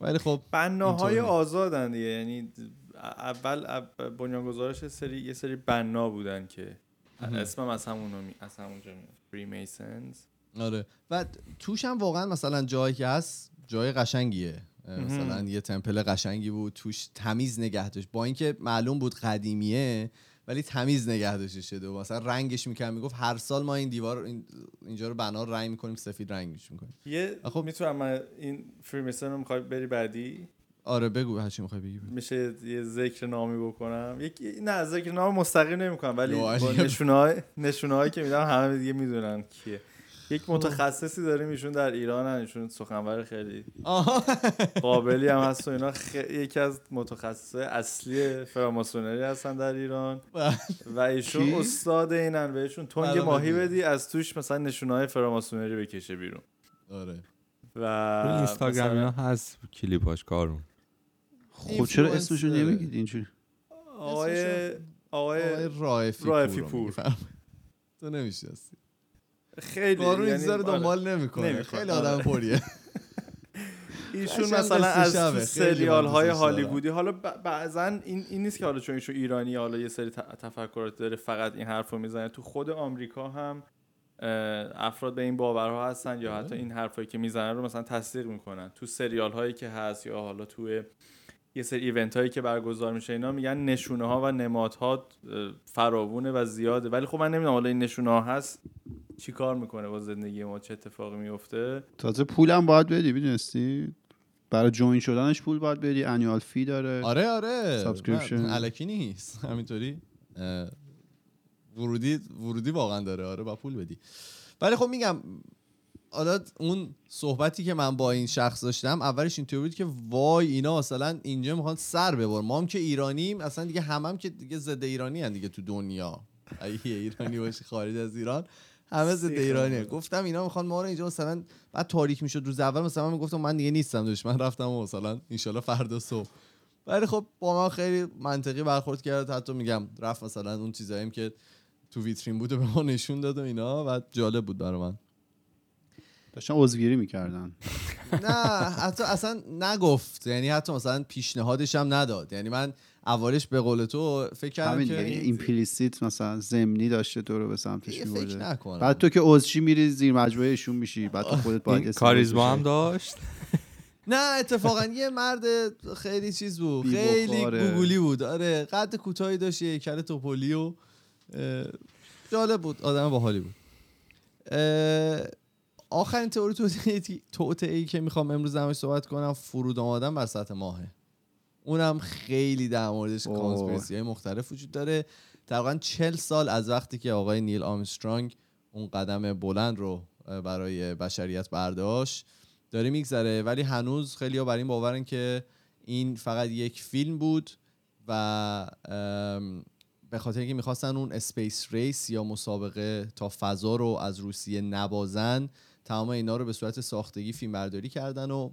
ولی خب بناهای. آزادن دیگه. یعنی اول بنیانگذارش سری یه سری بنا بودن که اسمم از همونو می از همونجا میاد Freemasons آره. و توش هم واقعا مثلا جایی که هست جای قشنگیه. مثلا یه تمپل قشنگی بود توش تمیز نگه داشت. با اینکه معلوم بود قدیمیه ولی تمیز نگه داشته شده و مثلا رنگش می‌کرد می‌گفت هر سال ما این دیوار این اینجا رو بنا رنگ می‌کنیم سفید رنگش می‌کنیم یه خب. می‌تونم من این فری میسن رو می‌خوای بری بعدی؟ آره بگو هر چی می‌خوای بگی. میشه یه ذکر نامی بکنم یک نه ذکر نام مستقیم نمی‌کنم ولی یا با علی. نشونه های که میدم همه دیگه می‌دونن کیه یک خب. متخصصی داریم ایشون در ایران هن. ایشون سخنور خیلی قابلی هم هست و اینا خ... یکی از متخصصای اصلی فراماسونری هستن در ایران و ایشون؟ استاد اینن بهشون تنگ بله، ماهی بله. بدی از توش مثلا نشونه های فراماسونری بکشه بیرون آره و اینستاگرام مثلا هست کلیپاش کارون خب چرا اینفلوئنسر. اسمشون نمیگید اینجوری آقای آقای رائفی رائفی پور. می‌فهمی. تو نمی‌شناسی خیلی قارون یعنی این رو آره. دنبال نمی‌کنه خیلی آدم آره. پریه ایشون مثلا از. تو سریال های. هالیوودی حالا بعضا این این نیست که حالا چون ایشون ایرانی حالا یه سری تفکرات داره فقط این حرف رو می‌زنه تو خود آمریکا هم افراد به این باورها هستن یا حتی این حرفایی که می‌زنن رو مثلا تصدیق می‌کنن تو سریال هایی که هست یا حالا توی یه سری ایونت هایی که برگزار میشه اینا میگن نشونه ها و نمادها فراوونه و زیاده. ولی خب من نمی‌دونم حالا این نشونه ها هست چی کار می‌کنه با زندگی ما چه اتفاقی میفته تازه پولم باید بدی می‌دونستی؟ برای جوین شدنش پول باید بدی انیوال فی داره. آره آره. Subscription. نه، الکی نیست. همینطوری ورودی ورودی واقعا داره. آره با پول بدی. ولی خب میگم حالا اون صحبتی که من با این شخص داشتم اولش اینطوری بود که وای اینا مثلا اینجا می‌خوان سر ببر ما هم که ایرانیم اصلا دیگه همم هم که دیگه ضد ایرانی هن دیگه تو دنیا. اگه ایرانی باشی خارج از ایران همه ضد سیخ ایرانی هم. گفتم اینا می‌خوان ما رو اینجا مثلا بعد تاریک می‌شد روز اول مثلا من می‌گفتم من دیگه نیستم داشت من رفتم و مثلا انشالله فردا صبح. ولی خب با من خیلی منطقی برخورد کرد. حتی میگم رفت مثلا اون چیزاییم که تو ویترین بود و به ما نشون داد و اینا و جالب بود برای من. داشتن عضوگیری می‌کردن. نه حتی اصلا نگفت. یعنی حتی مثلا پیشنهادش هم نداد. یعنی من اولش به قول تو فکر کردم که دیگه ایمپلیسیت مثلا زمینی داشته تو رو به سمتش میبرده. بعد تو که عضوشی میری زیر مجموعه ایشون میشی بعد تو خودت باید کاریزما هم. داشت؟ نه اتفاقا یه مرد خیلی چیز بود. خیلی. گوگولی بود. آره قد کوتاهی داشت یه کل توپولی و جالب بود. آدم باحالی بود. آخرین تئوری توطئه‌ای- توطئه‌ای که می‌خوام امروز درمش صحبت کنم فرود آمدن بر سطح ماهه. اونم خیلی در موردش. conspiracy های مختلف وجود داره. تقریبا چل سال از وقتی که آقای نیل آرمسترانگ اون قدم بلند رو برای بشریت برداشت داره میگذره. ولی هنوز خیلی ها بر این باورن که این فقط یک فیلم بود و به خاطر اینکه می‌خواستن اون space race یا مسابقه تا فضا رو از روسیه نبازن تمام اینا رو به صورت ساختگی فیلم برداری کردن و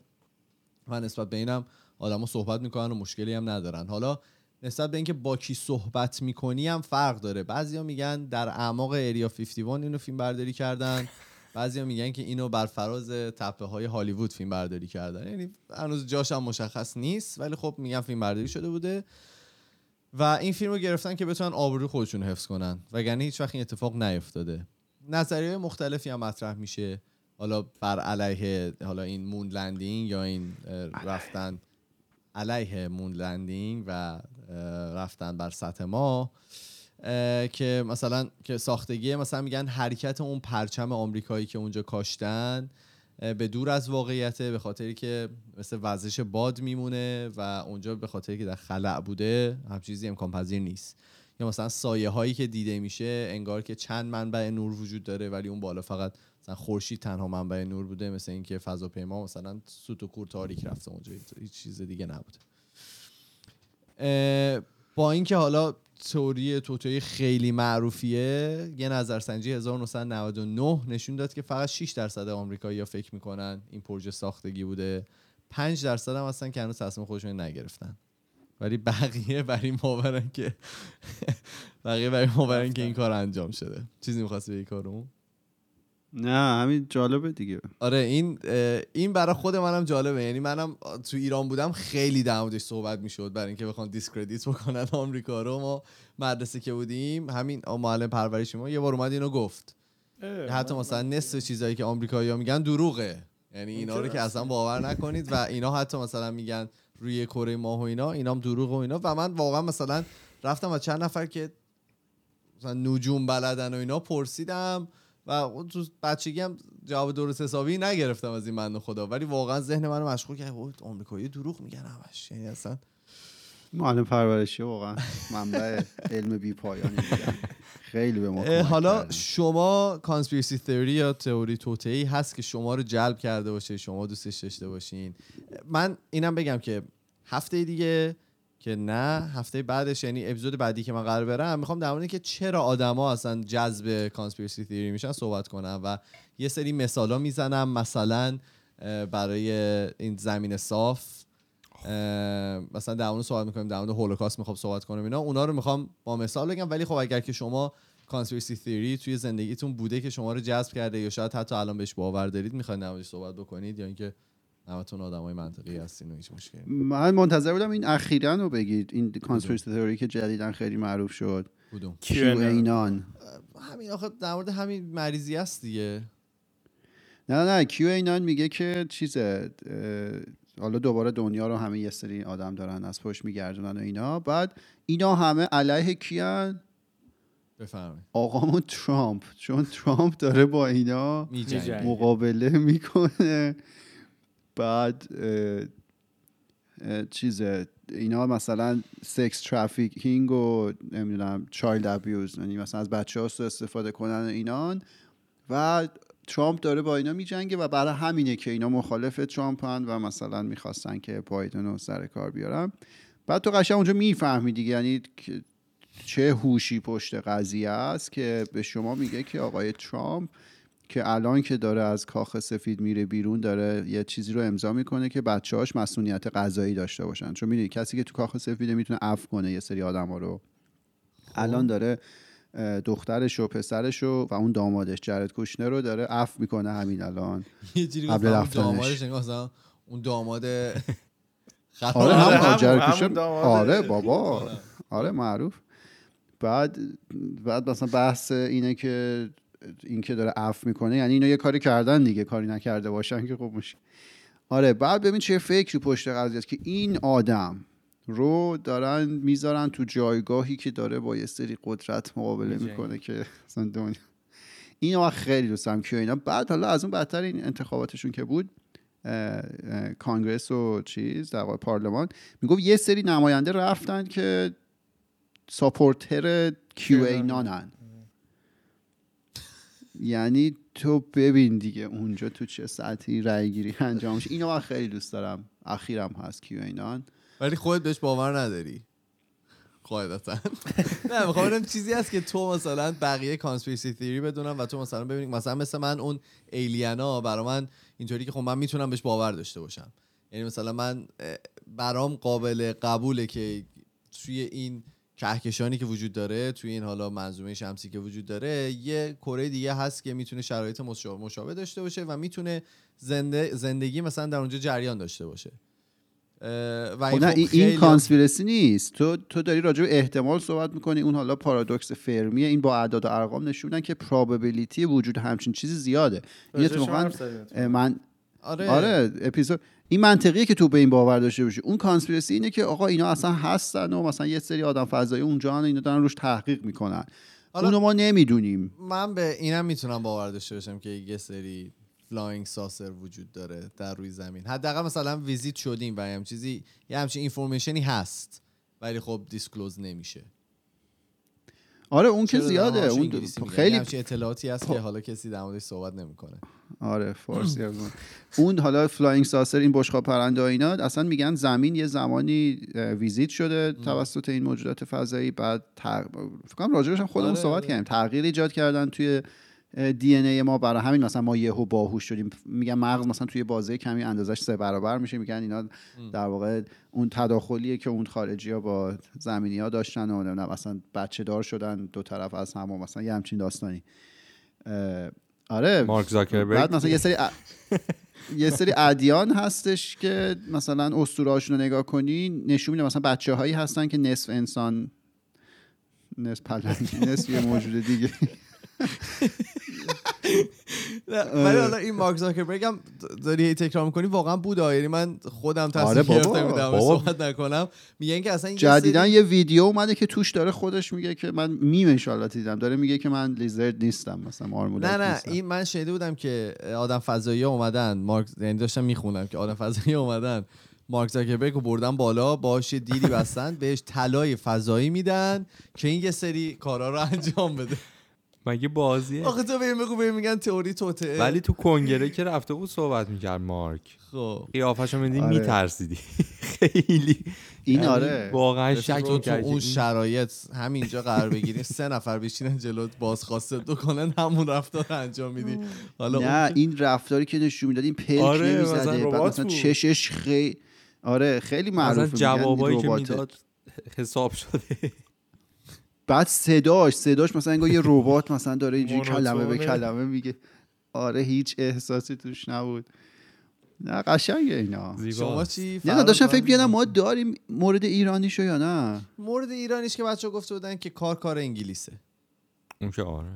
و نسبت به اینم آدما صحبت می‌کنن و مشکلی هم ندارن. حالا نسبت به اینکه با کی صحبت می‌کنی هم فرق داره. بعضیا میگن در اعماق اریا 51 اینو فیلم برداری کردن. بعضیا میگن که اینو بر فراز تپه های هالیوود فیلم برداری کردن. یعنی هنوز جاش هم مشخص نیست ولی خب میگن فیلم برداری شده بوده. و این فیلم رو گرفتن که بتونن آبروی خودشون حفظ کنن. وگرنه هیچ وقت این اتفاق نیفتاده. نظریه مختلفی هم مطرح میشه. حالا بر علیه حالا این moon landing یا این رفتن علیه moon landing و رفتن بر سطح ماه که مثلا که ساختگی مثلا میگن حرکت اون پرچم آمریکایی که اونجا کاشتن به دور از واقعیته به خاطری که مثل وزش باد میمونه و اونجا به خاطری که در خلأ بوده همچین چیزی امکان پذیر نیست. یا مثلا سایه هایی که دیده میشه انگار که چند منبع نور وجود داره ولی اون بالا فقط مثلا خورشید تنها منبع نور بوده مثل اینکه فضاپیما مثلا سوت و کور تاریک رفته اونجا. هیچ چیز دیگه نبوده با اینکه حالا تئوری توتوی خیلی معروفیه یه نظرسنجی 1999 نشون داد که فقط 6 درصد آمریکایی‌ها فکر می‌کنن این پروژه ساختگی بوده. 5 درصد هم هستن که هنوز تصمیم خودشون نگرفتن. ولی بقیه بر این که بقیه بر این که این کار انجام شده. چیزی می‌خواستی به این کارو؟ نه همین جالبه دیگه. آره این این برای خود منم جالبه. یعنی منم تو ایران بودم خیلی در موردش صحبت می‌شد برای اینکه بخوان discredit بکنن آمریکا رو. ما مدرسه که بودیم همین معلم پرورشی ما یه بار اومد اینو گفت. حتی مثلا نصف چیزایی که آمریکایی‌ها میگن دروغه. یعنی اینا رو که اصلا باور نکنید و اینا حتی مثلا میگن روی کره ماه و اینا اینا هم دروغ و اینا. و من واقعا مثلا رفتم از چند نفر که مثلا نجوم بلدن و اینا پرسیدم. و اون تو بچگی هم جواب درست حسابی نگرفتم از این بنده خدا ولی واقعا ذهن منو مشغول کرد آمریکایی دروغ میگن همش یعنی اصلا معلم پرورشی واقعا منبع علم بی پایانی. خیلی به ما حالا کردن. شما کانسپیرسی تئوری یا تئوری توتئی هست که شما رو جلب کرده باشه شما دوستش داشته باشین من اینم بگم که هفته دیگه که نه هفته بعدش یعنی اپیزود بعدی که من قرار برم می‌خوام در مورد اینکه چرا آدما اصلا جذب کانسپیرسی تئوری میشن صحبت کنم و یه سری مثالا می‌زنم مثلا برای این زمین صاف. اه، مثلا در مورد صحبت می‌کنیم در مورد هولوکاست می‌خوام صحبت کنم اینا اونا رو می‌خوام با مثال بگم. ولی خب اگر که شما کانسپیرسی تئوری توی زندگیتون بوده که شما رو جذب کرده یا شاید حتی الان بهش باور دارید می‌خواید نمایش صحبت بکنید یا اینکه همتون آدمای منطقی هستین و هیچ مشکلی. من منتظر بودم این اخیرا رو بگید. این conspiracy theory که جدیدن خیلی معروف شد. کدوم؟ QAnon همین آخه در مورد همین مریضیاست دیگه. نه نه QAnon میگه که چیزه حالا دوباره دنیا رو همه یه سری آدم دارن از پشت میگردونن و اینا. بعد اینا همه علیه کیان بفرمایید. آقامون ترامپ. چون ترامپ داره با اینا. مقابله می‌کنه. بعد چیزه اینا مثلا sex trafficking و نمی‌دونم child abuse یعنی مثلا از بچه ها استفاده کنن اینان. و ترامپ داره با اینا میجنگه و برای همینه که اینا مخالف ترامپن و مثلا می‌خواستن که بایدن رو سر کار بیارن. بعد تو قشنگ اونجا می‌فهمی دیگه یعنی چه هوشی پشت قضیه است که به شما میگه که آقای ترامپ که الان که داره از کاخ سفید میره بیرون داره یه چیزی رو امضا می‌کنه که بچه‌هاش مسئولیت قضایی داشته باشن. چون می‌دونی کسی که تو کاخ سفیده می‌تونه عفو کنه یه سری آدم رو. الان داره اه، دخترش و پسرش و و اون دامادش جرد کوشنر رو داره عفو می‌کنه همین الان. یه جوری قبل رفتنش. اون داماد آره هم جرد. آره بابا. آره معروف. بعد بعد مثلا بحث اینه که این که داره عفو می‌کنه یعنی اینا یه کاری کردن دیگه کاری نکرده باشن که خب مشکل آره بعد ببین چه فکری پشت قضیه است که این آدم رو دارن می‌ذارن تو جایگاهی که داره با یه سری قدرت مقابله. می‌کنه که اصلا دنیا اینو من خیلی دوستم که اینا. بعد حالا از اون بدتر این انتخاباتشون که بود کانگرس و چیز در پارلمان می‌گفت یه سری نماینده رفتن که supporter QAnon ان یعنی تو ببین دیگه اونجا تو چه سطحی رای گیری انجام میشه. اینو من خیلی دوست دارم. اخیرم هست QAnon ولی خودت بهش باور نداری. قاعدتا. نه می‌خوام ببینم چیزی هست که تو مثلا بقیه conspiracy theory بدونم و تو مثلا ببینی مثلا مثل من اون alien ا برای من اینطوری که خب من می‌تونم بهش باور داشته باشم. یعنی مثلا من برام قابل قبوله که توی این کهکشانی که وجود داره توی این حالا منظومه شمسی که وجود داره یه کره دیگه هست که می‌تونه شرایط مشابه داشته باشه و می‌تونه زنده زندگی مثلا در اونجا جریان داشته باشه. و خب نه خب این, این خیلی- کانسپیرسی نیست. تو تو داری راجع به احتمال صحبت می‌کنی. اون حالا پارادوکس فرمیه این با اعداد و ارقام نشون میدن که پراببلیتی وجود همچین چیزی زیاده. این اتفاقا من آره, آره اپیزود این منطقیه که تو به این باور داشته باشی. اون conspiracy اینه که آقا اینا اصلا هستن و مثلا یه سری آدم فضایی اونجا اینا دارن روش تحقیق می‌کنن. اونو ما نمی‌دونیم. من به اینم می‌تونم باور داشته باشم که یه سری flying saucer وجود داره در روی زمین. حداقل مثلا visit شدیم و همچین چیزی یه همچین information ی هست ولی خب disclose نمیشه. آره اون که زیاده. اون؟ خیلی همچین اطلاعاتی هست که حالا کسی در موردش صحبت نمی‌کنه. آره فارسی اون. حالا flying saucer این بشقاب پرنده و اینا اصلا میگن زمین یه زمانی visit شده توسط این موجودات فضایی بعد تغ... فکر کنم راجبش هم خودمون آره، صحبت آره. کردیم. تغییر ایجاد کردن توی DNA ما برای همین مثلا ما یهو باهوش شدیم. میگن مغز مثلا توی بازه کمی اندازش سه برابر میشه. میگن اینا در واقع اون تداخلیه که اون خارجی ها با زمینی ها داشتن و نمی‌دونم مثلا بچه دار شدن دو طرف از هم و مثلا یه همچین داستانی. آره. مارک زاکربرگ بعد مثلا یه سری ا- یه سری ادیان هستش که مثلا اسطورهاشون رو نگاه کنی نشون میده مثلا بچه هایی هستن که نصف انسان نصف پلنگی نصف یه موجود دیگه. ولی حالا این مارک زاکربرگ هم داری تکرار می‌کنی واقعا بود. یعنی من خودم تصمیم آره موردش بابا. صحبت نکنم میگن که اصلا سری- یه ویدیو اومده که توش داره خودش میگه که من میمش حالا دیدم داره میگه که من لیزرد نیستم مثلا مارمولک نه نه. این من شنیده بودم که آدم فضایی اومدن مارک یعنی داشتم می‌خونم که آدم فضایی اومدن مارک زاکربرگ رو بردن بالا باهاش یه دیلی بستن بهش طلای فضایی میدن که این یه سری کارا رو انجام بده مگه بازیه؟ آخه تو بهم بگو بهم میگن تئوری توته. ولی تو کنگره که رفته بود صحبت می‌کرد مارک. خب. قیافشو میدی آره. میترسیدی. خیلی. این یعنی آره. واقعا شک تو اون شرایط همینجا قرار بگیریم سه نفر بشینن جلوت بازخواسته دو کنن همون رفتار انجام میدی. حالا نه این رفتاری که نشون می‌داد این پلک آره، نمی‌زده. مثلا. چشش خیلی آره خیلی معروفه جوابایی که. می‌داد حساب شده. بعد صداش صداش مثلا انگار یه ربات مثلا داره اینجوری کلمه به. کلمه میگه. آره هیچ احساسی توش نبود. نه قشنگه اینا. شما زیبا چی نه داشتم فکر می‌کردم ما داریم مورد ایرانیشو یا نه؟ مورد ایرانیش که بچه گفته بودن که کار کار انگلیسه. اون که آره.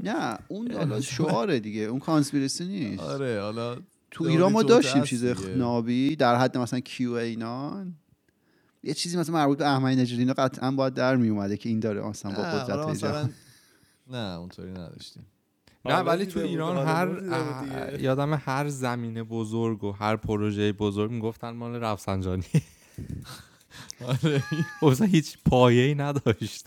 نه اون حالا شعاره دیگه. اون کانسپیرسی نیست. آره حالا تو ایران ما داشتیم چیز. نابی در حد مثلا کیو اینا یه چیزی مثلا مربوط به احمدی نژادی اینا قطعا باید در می اومده که این داره مثلا با قدرت ایجاد مثلا نه اونطوری نداشتیم. نه ولی تو ایران هر یادم هر زمینه بزرگ و هر پروژه بزرگ می‌گفتن مال رفسنجانی. آره. اصلا هیچ پایه‌ای نداشت.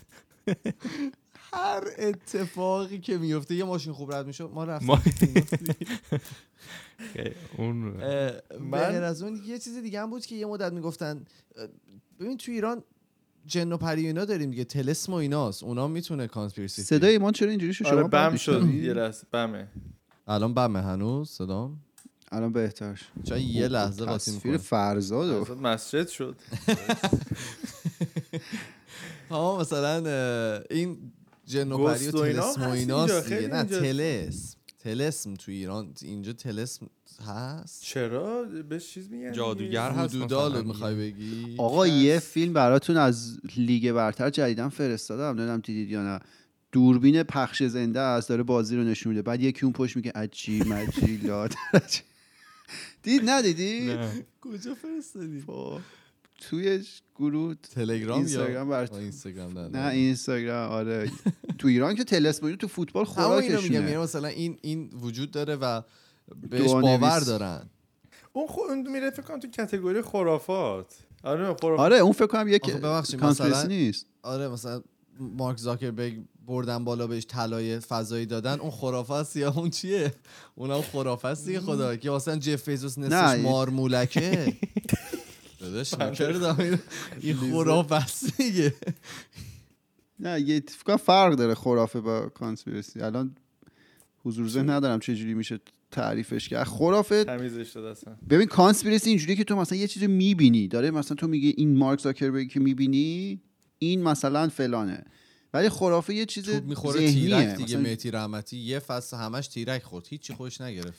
هر اتفاقی که میفته یه ماشین خوب رد میشه ما رفتیم ما- اون من از اون یه چیز دیگه هم بود که یه مدت می‌گفتن ببین تو ایران جن و پری و اینا داریم دیگه. تلسم و ایناست. اونا می‌تونه کانسپیرسی صدای ایمان چرا اینجوری شد؟ شما آره باید بم شد؟ یه لحظه بمه. الان بمه هنوز؟ صدام؟ الان بهتر. شد. چون یه لحظه قاطی تصویر می‌کنه؟ فرزاد مسجد شد. ها مثلا این جن و پری و تلسم و ایناست نه. تلسم. تلسم تو ایران اینجا تلسم هست؟ چرا؟ بهش چیز میگن جادوگر هست رو می‌خوای بگی؟ آقا هست. یه فیلم براتون از لیگ برتر جدیدن فرستادم. نمی‌دونم دیدید یا نه. دوربین پخش زنده است. داره بازی رو نشون میده. بعد یکی اون پشت میگه عجی مجی لات. دید ندیدی. کجا فرستادی؟ توی گروه تلگرام اینستاگرام یا برات- اینستاگرام نه نه اینستاگرام آره. تو ایران که تلسم تو فوتبال اینو میگم خوراکشونه. یعنی مثلا این این وجود داره و بهش. باور دارن. اون خود اون میره فکر کنم تو کتگوری خرافات. آره خرافات. آره اون فکر کنم یک ببخشید، مثلا- نیست. آره مثلا مارک زاکربرگ بردن بالا بهش طلای فضایی دادن اون خرافه است یا اون چیه؟ اونم خرافه است دیگه خدا که مثلا جف بیزوس نه، نصفش مارمولکه داداش نکردم این- این خرافه است دیگه. نه یه فکر کنم فرق داره خرافه با کانسپیرسی. الان حضور ذهن ندارم چه جوری میشه تعریفش کرد. خرافه تمیزش داد اصلا. ببین کانسپیرسی اینجوریه که تو مثلا یه چیزی می‌بینی. داره مثلا تو میگی این مارک زاکربرگ که می‌بینی این مثلا فلانه. ولی خرافه یه چیز می‌خوره ذهنیه. تیرک دیگه مثلا مهدی رحمتی. یه فصل همش تیرک خورد. هیچی خوش نگرفت.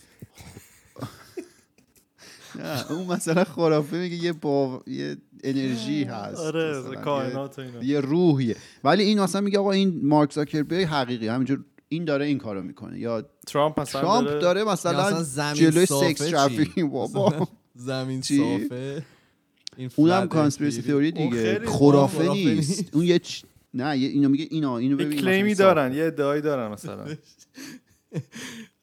نه، اون مثلا خرافه میگه یه با یه انرژی هست آره کائنات اینا. یه روحیه. ولی این مثلا میگه آقا این مارک زاکربرگ حقیقی همینجور این داره این کارو می‌کنه. یا ترامپ مثلا ترامپ داره مثلا اصلا زمین جلوی صافه سکس؟ ترافیکینگ بابا. زمین؟ صافه؟ اونم کانسپیرسی. تئوری دیگه. خرافه نیست. اون یه چ- نه یه- اینو میگه اینا اینو ببین کلیمی دارن یه ادعایی دارن مثلا.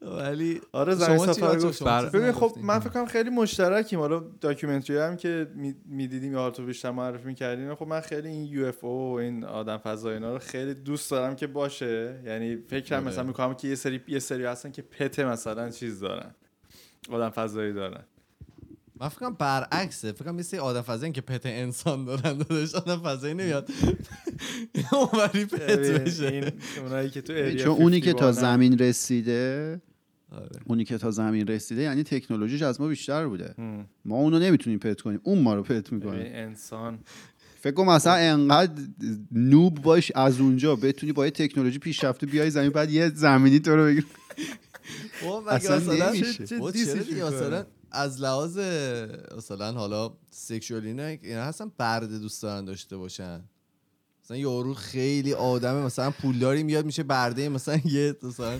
ولی آره چی سفر؟ گفت ببین خب؟ من فکر کنم خیلی مشترکیم حالا documentary هم که می‌دیدیم یا تو بیشتر معرفی می‌کردیم خب من خیلی این UFO و این آدم فضایی اینا رو خیلی دوست دارم که باشه یعنی فکرم آره. مثلا می‌کنم که یه سری یه سری هستن که pet ه مثلا چیز دارن آدم فضایی دارن من فکر کنم برعکسه فکر کنم یه سری آدم فضایی که pet انسان دارن داداش آدم فضایی نمیاد اونوری pet بشه اونایی که تو چون اونی که تا 51 -ان. زمین رسیده آره. اونی که تا زمین رسیده یعنی تکنولوژیش از ما بیشتر بوده. هم. ما اونو نمی‌تونیم پت کنیم. اون ما رو پت می‌کنه. انسان. فکر کنم مثلا انقدر نوب باش از اونجا بتونی با یه تکنولوژی پیشرفته بیای زمین بعد یه زمینی تو رو بگیر اصلا مثلا از لحاظ مثلا حالا سکشوالی نه اینا هستن برده دوست دارن داشته باشن. مثلا یارو خیلی آدم مثلا پولداری میاد میشه برده مثلا یه مثلا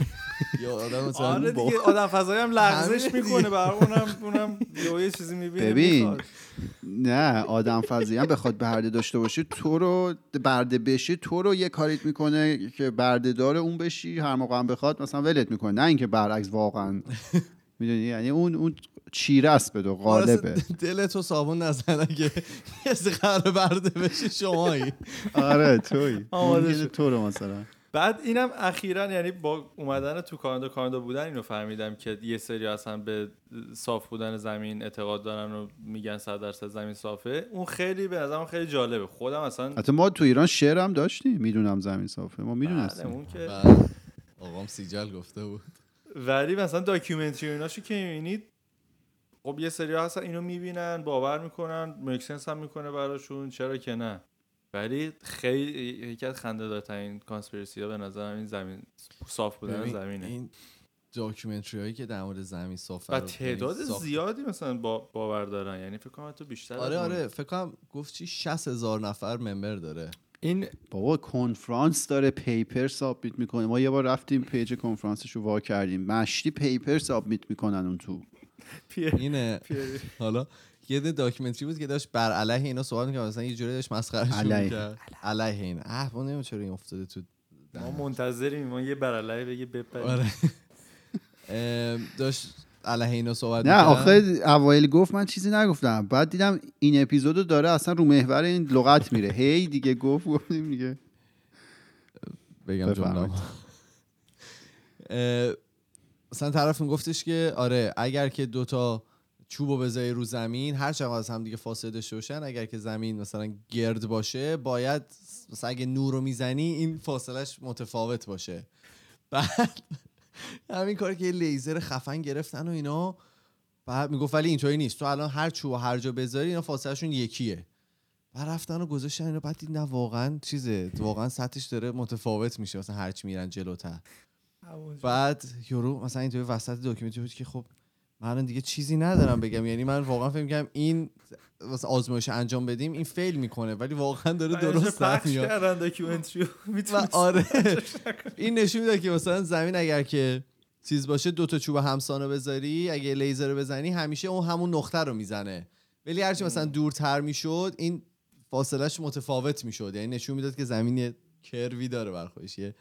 یا آدم مثلا آره دیگه آدم فضایی هم لغزش می‌کنه دیگه. بر اونم اونم یه چیزی می‌بینه ببین نه آدم فضایی هم بخواد برده داشته باشه تو رو برده بشه تو رو یه کاریت می‌کنه که برده دار اون بشی هر موقع هم بخواد مثلا ولت می‌کنه نه اینکه برعکس واقعا می‌دونی؟ یعنی اون اون چیره است به دو غالبه. دل تو صابون نزن اگه کسی قرار برده بشه شمایی. آره توی. آماده. یه تو رو مثلا. بعد اینم اخیرا یعنی با اومدن تو کانادا کانادا بودن اینو فهمیدم که یه سری اصلا به صاف بودن زمین اعتقاد دارن و میگن 100 درصد زمین صافه. اون خیلی به نظرم خیلی جالبه. خودم اصلا حتی ما تو ایران شعر هم داشتیم. می‌دونم زمین صافه. ما بله، می‌دونستیم اون که آقام سیجل گفته بود. ولی مثلا documentary ایناشو که می‌بینید خب یه سری هستن اینو می‌بینن باور می‌کنن make sense هم می‌کنه براشون چرا که نه. ولی خیلی یکی از خنده دارترین conspiracy ها به نظرم این زمین صاف بودن زمینه. این documentary هایی که در مورد زمین صاف و تعداد زیادی مثلا با باور دارن. یعنی فکر کنم تو بیشتر آره. آره. فکر کنم گفت چی؟ 60 هزار نفر member داره. این بابا کنفرانس داره paper submit می‌کنه. ما یه بار رفتیم page کنفرانسش رو وا کردیم. مشتی paper submit می‌کنن اون تو. اینه. حالا یه دونه داکیومنتری بود که داشت بر علیه اینا صحبت می‌کرد. مثلا یه جوری داشت مسخرهشون علیه. می‌کرد. علیه. این اه من نمی‌دونم چرا این افتاده تو ما منتظریم. ما یه برالای بگه بپریم. آره. داشت علیه اینا صحبت نه. آخه اوایل گفت من چیزی نگفتم. بعد دیدم این اپیزودو داره اصلا رو محور این لغت میره. هی دیگه گفت گفتیم دیگه. بگم. جمله مثلا طرف میگفتش که آره اگر که دوتا چوبو بذاری رو زمین هر چقدر از هم دیگه فاصله داشته باشن اگر که زمین مثلا گرد باشه باید مثلا اگه نور رو می‌زنی این فاصلش متفاوت باشه. بعد همین کار که یه لیزر خفن گرفتن و اینا. بعد می‌گفت ولی اینطوری نیست. تو الان هر چوب و هر جا بذاری اینا فاصلهشون یکیه. بعد رفتن و گذاشتن اینو بعد دید نه واقعا چیزه. واقعا سطحش داره متفاوت میشه. مثلا هرچی میرن جلوتر. بعد یارو مثلا اینطوری وسط documentary بود که خب من دیگه چیزی ندارم بگم. یعنی من واقعا فکر می‌کردم این واسه آزمایش انجام بدیم این fail می‌کنه ولی واقعا داره درست میاد. و آره. این نشون میده که مثلا زمین اگر که چیز باشه دو تا چوب همسانو بذاری اگه لیزر رو بزنی همیشه اون همون نقطه رو می‌زنه. ولی هرچی مثلا دورتر می‌شد این فاصلهش متفاوت می‌شد. یعنی نشون می‌داد که زمین یه کروی داره بر خودش یه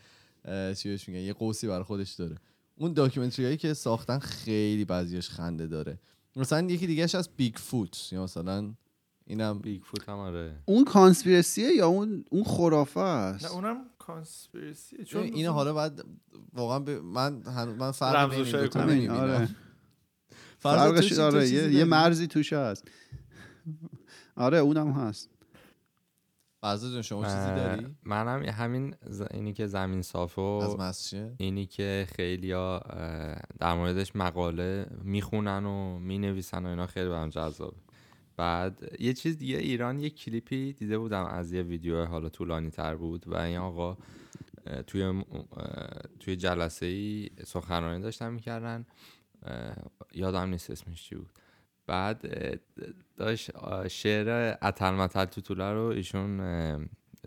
چی میگن یه قوسی بر خودش داره. اون documentary هایی که ساختن خیلی بعضیش خنده داره. مثلا یکی دیگهش از Bigfoot یا مثلا اینم Bigfoot هم آره. اون conspiracy ه یا اون اون خرافه است؟ نه اونم conspiracy چون اینو حالا بعد واقعا به من هن- من فرق بین این نمی‌بینم. آره. فرقش آره یه؟ یه مرزی توش هست. آره اونم هست. فرزاد جان شما چیزی داری؟ منم همین ز- اینی که زمین صافه از و مسجد؟ اینی که خیلی در موردش مقاله می‌خونن و می‌نویسن و اینا خیلی برام جذابه. بعد یه چیز دیگه ایران یه کلیپی دیده بودم از یه ویدیو حالا طولانی تر بود و این آقا توی توی جلسه ای سخنرانی داشتن می‌کردن. یادم نیست اسمش چی بود. بعد داشت شعر اتل متل توتوله رو ایشون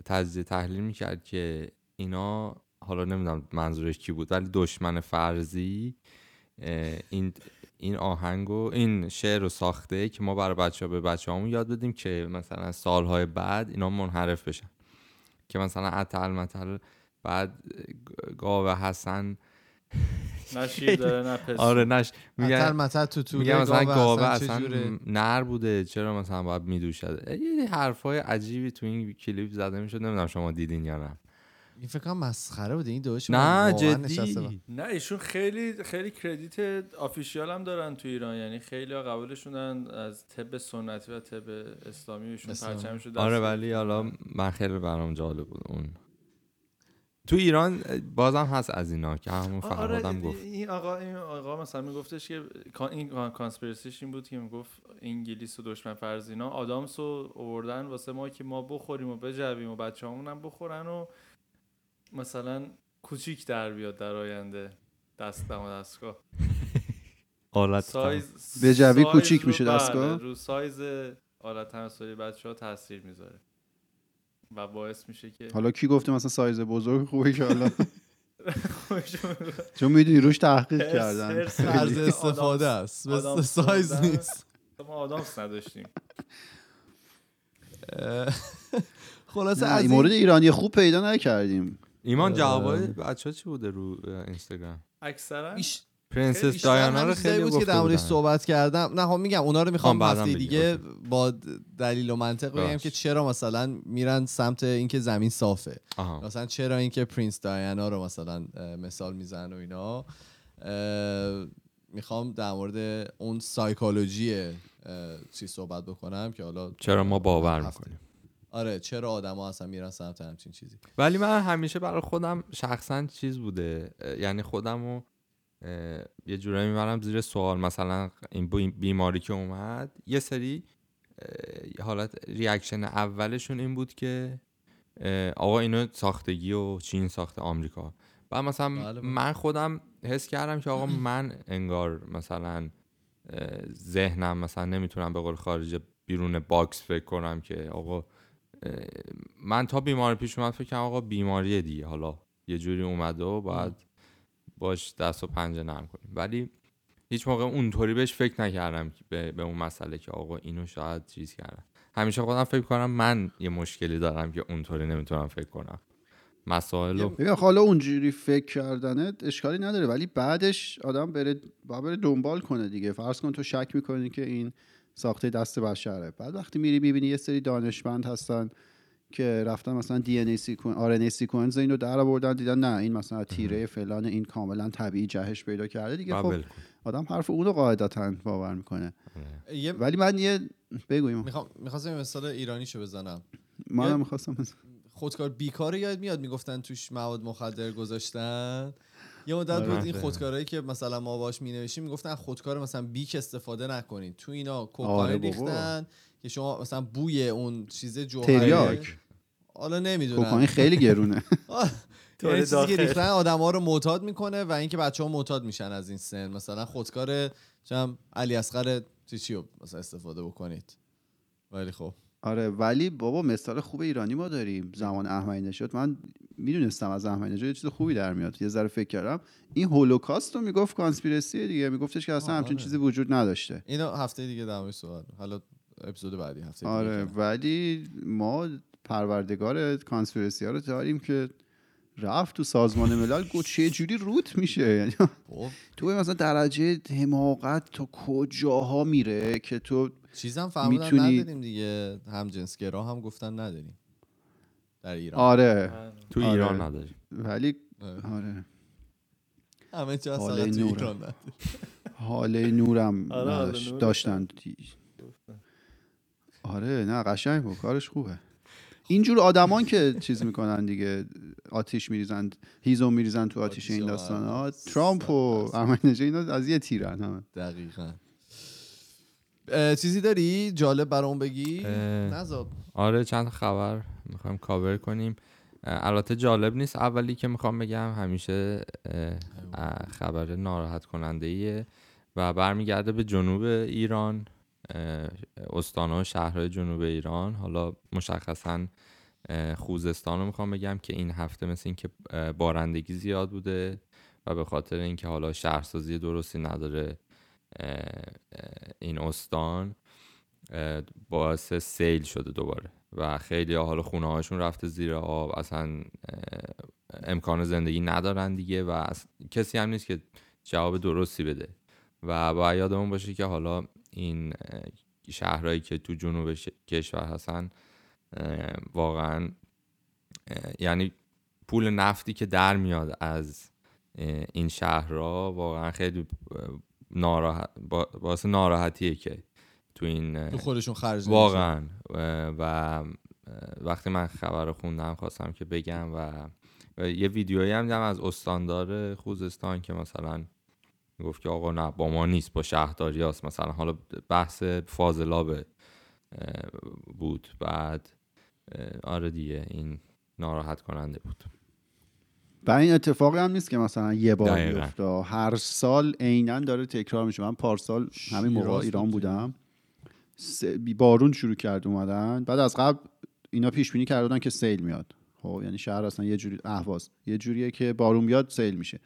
تجزیه تحلیل می‌کرد که اینا حالا نمی‌دونم منظورش کی بود ولی دشمن فرضی این این آهنگ و این شعر رو ساخته که ما برای بچه ها به بچه همون یاد بدیم که مثلا سالهای بعد اینا منحرف بشن. که مثلا اتل متل بعد اه، گاو حسن نه شیر داره نه پس آره نش میگن متل تو تو میگم مثلا گاوه اصلا چجوره؟ نر بوده چرا مثلا باید میدوشد؟ یه حرفای عجیبی تو این کلیپ زده می‌شد نمی‌دونم شما دیدین یا نه. این فکر کنم مسخره بوده این دوش نه جدی. نه ایشون خیلی خیلی کردیت آفیشیال هم دارن تو ایران یعنی خیلی ها قبولشونن از طب سنتی و طب اسلامی ایشون. پرچمشو دست آره ولی حالا من خیلی برام جالب بود اون. تو ایران بازم هست از اینا که همون فرهادم آره گفت. این آقا این آقا مثلا میگفتش که این con- conspiracy ش این بود که می‌گفت انگلیس و دشمن فرض اینا آدامس رو آوردن واسه ما که ما بخوریم و بجویم و بچه هم بخورن و مثلا کوچیک در بیاد در آینده دست دم و دستگاه. آلت سایز بجوی کوچیک میشه بله، دستگاه؟ رو سایز آلت تناسلی بچه ها تاثیر می‌ذاره. و باعث میشه که حالا کی گفته مثلا سایز بزرگ خوبه که چون می‌دونی روش تحقیق کردن. آدامس- استفاده است. مثل آدامس سایز. نیست. ما آدامس نداشتیم. خلاصه از این مورد ایرانی خوب پیدا نکردیم. ایمان. جوابای بچه ها چی بوده رو اینستاگرام؟ اکثرا پرنسس دایانا رو خیلی بود که در صحبت کردم نه خب میگم اونا رو می‌خوام هفته بگی. دیگه. با دلیل و منطق بگم. که چرا مثلا میرن سمت اینکه زمین صافه آها مثلا چرا اینکه پرینس دایانا رو مثلا مثال میزن و اینا می‌خوام در مورد اون سایکولوژی چی صحبت بکنم که حالا چرا ما باور. می‌کنیم آره چرا آدما اصلا میرن سمت همچین چیزی ولی من همیشه برای خودم شخصا چیز بوده یعنی خودم رو یه جورایی می‌برم زیر سوال. مثلا این بی- بیماری که اومد یه سری حالت reaction اولشون این بود که آقا اینو ساختگی و چین ساخته آمریکا. و مثلا بله، بله. من خودم حس کردم که آقا من انگار مثلا ذهنم مثلا نمی‌تونم به قول خارجه بیرون box فکر کنم که آقا من تا بیماری پیش اومد فکر کنم آقا بیماریه دیگه. حالا یه جوری اومده و باید باش دست و پنجه نرم کنیم. ولی هیچ موقع اونطوری بهش فکر نکردم به, به اون مسئله که آقا اینو شاید چیز کردم همیشه خودم فکر کنم من یه مشکلی دارم که اونطوری نمی‌تونم فکر کنم. مسائل ببین حالا اونجوری فکر کردنه اشکالی نداره ولی بعدش آدم بره باید بره دنبال کنه دیگه. فرض کن تو شک می‌کنی که این ساخته دست بشره. بعد وقتی میری می‌بینی یه سری دانشمند هستن که رفتن مثلا دی ان ای سیکون آر ان ای سیکونس اینو در آوردن دیدن نه این مثلا تیره فلان این کاملا طبیعی جهش پیدا کرده. دیگه خب. آدم حرف اونو قاعدتا باور می‌کنه. ولی من یه بگویم می‌خوام می‌خواستم مثال ایرانیشو بزنم. منم می‌خواستم خودکار بیکا رو یادم میاد می‌گفتن توش مواد مخدر گذاشتن. یه مدت آره. بود این خودکارهایی که مثلا ما باش می نوشتیم می‌گفتن خودکار مثلا بیک استفاده نکنید تو اینا کوکائین آره. ریختن که شما مثلا بوی اون چیز جوهری تریاک. حالا نمی‌دونم. کوکائین خیلی گرونه. یعنی چیزی که. ریختن آدم ها رو معتاد می‌کنه و اینکه بچه ها معتاد میشن از این سن. مثلا خودکار چم علی اصغر چی چی رو مثلا استفاده بکنید. ولی خب. آره ولی بابا مثال خوب ایرانی ما داریم زمان احمدی نژاد. من می‌دونستم از احمدی نژاد یه چیز خوبی در میاد. یه ذره فکر کردم. این هولوکاست رو می‌گفت کانسپیرسی دیگه. میگفتش که اصلا آه، همچین آره. چیزی وجود نداشته. اینو هفته دیگه در موردش صحبت حالا اپیزود بعدی هفته دیگه آره. ولی ما پروردگار کانسپیرسی ها رو داریم که رفت تو سازمان ملل گفت چه جوری روت میشه؟ یعنی خب. تو مثلا درجه حماقت تا کجاها میره که تو چیزم فهمیدن میتونی- نداریم دیگه. هم جنسگرا هم گفتن نداریم. در ایران. آره. تو آره. ایران نداریم. ولی آره. آره. همه جا تو نورم. ایران نداریم. حاله نورم آره، داشتن. آره نه قشنگ بود. کارش خوبه. اینجور آدمان که چیز می‌کنن دیگه آتیش میریزن هیزو میریزن تو آتیش آتیش این رو داستان ها. آره. ترامپ و احمدی نژاد اینا از یه تیرن همه. دقیقا. چیزی داری؟ جالب برام بگی. نزاد. آره چند خبر می‌خوایم کاور کنیم. البته جالب نیست. اولی که می‌خوام بگم همیشه خبر ناراحت کننده ایه و برمیگرده به جنوب ایران. استانها و شهرهای جنوب ایران. حالا مشخصا خوزستان رو می‌خوام بگم که این هفته مثل اینکه بارندگی زیاد بوده و به خاطر اینکه حالا شهرسازی درستی نداره این استان باعث سیل شده دوباره. و خیلی حالا خونه هاشون رفته زیر آب اصلا امکان زندگی ندارن دیگه و کسی هم نیست که جواب درستی بده. و باید یادمون باشه که حالا این شهرهایی که تو جنوب ش- کشور هستن واقعا یعنی پول نفتی که در میاد از این شهرها واقعا خیلی ناراحت با- باعث ناراحتیه که تو این تو خودشون خرج. واقعا و وقتی من خبر رو خوندم خواستم که بگم و و یه ویدیویی هم دیدم از استاندار خوزستان که مثلا گفت که آقا نه با ما نیست با شهرداری هست مثلا حالا بحث فاضلاب اه، بود. بعد آره دیگه این ناراحت کننده بود. و این اتفاقی هم نیست که مثلا یه بار. بیفته. هر سال عینا داره تکرار میشه. من پارسال همین موقع ایران. بودم. بارون شروع کرد اومدن. بعد از قبل اینا پیش بینی کرده بودن که سیل میاد. خب یعنی شهر اصلا یه جوری اهواز. یه جوریه که بارون بیاد سیل میشه.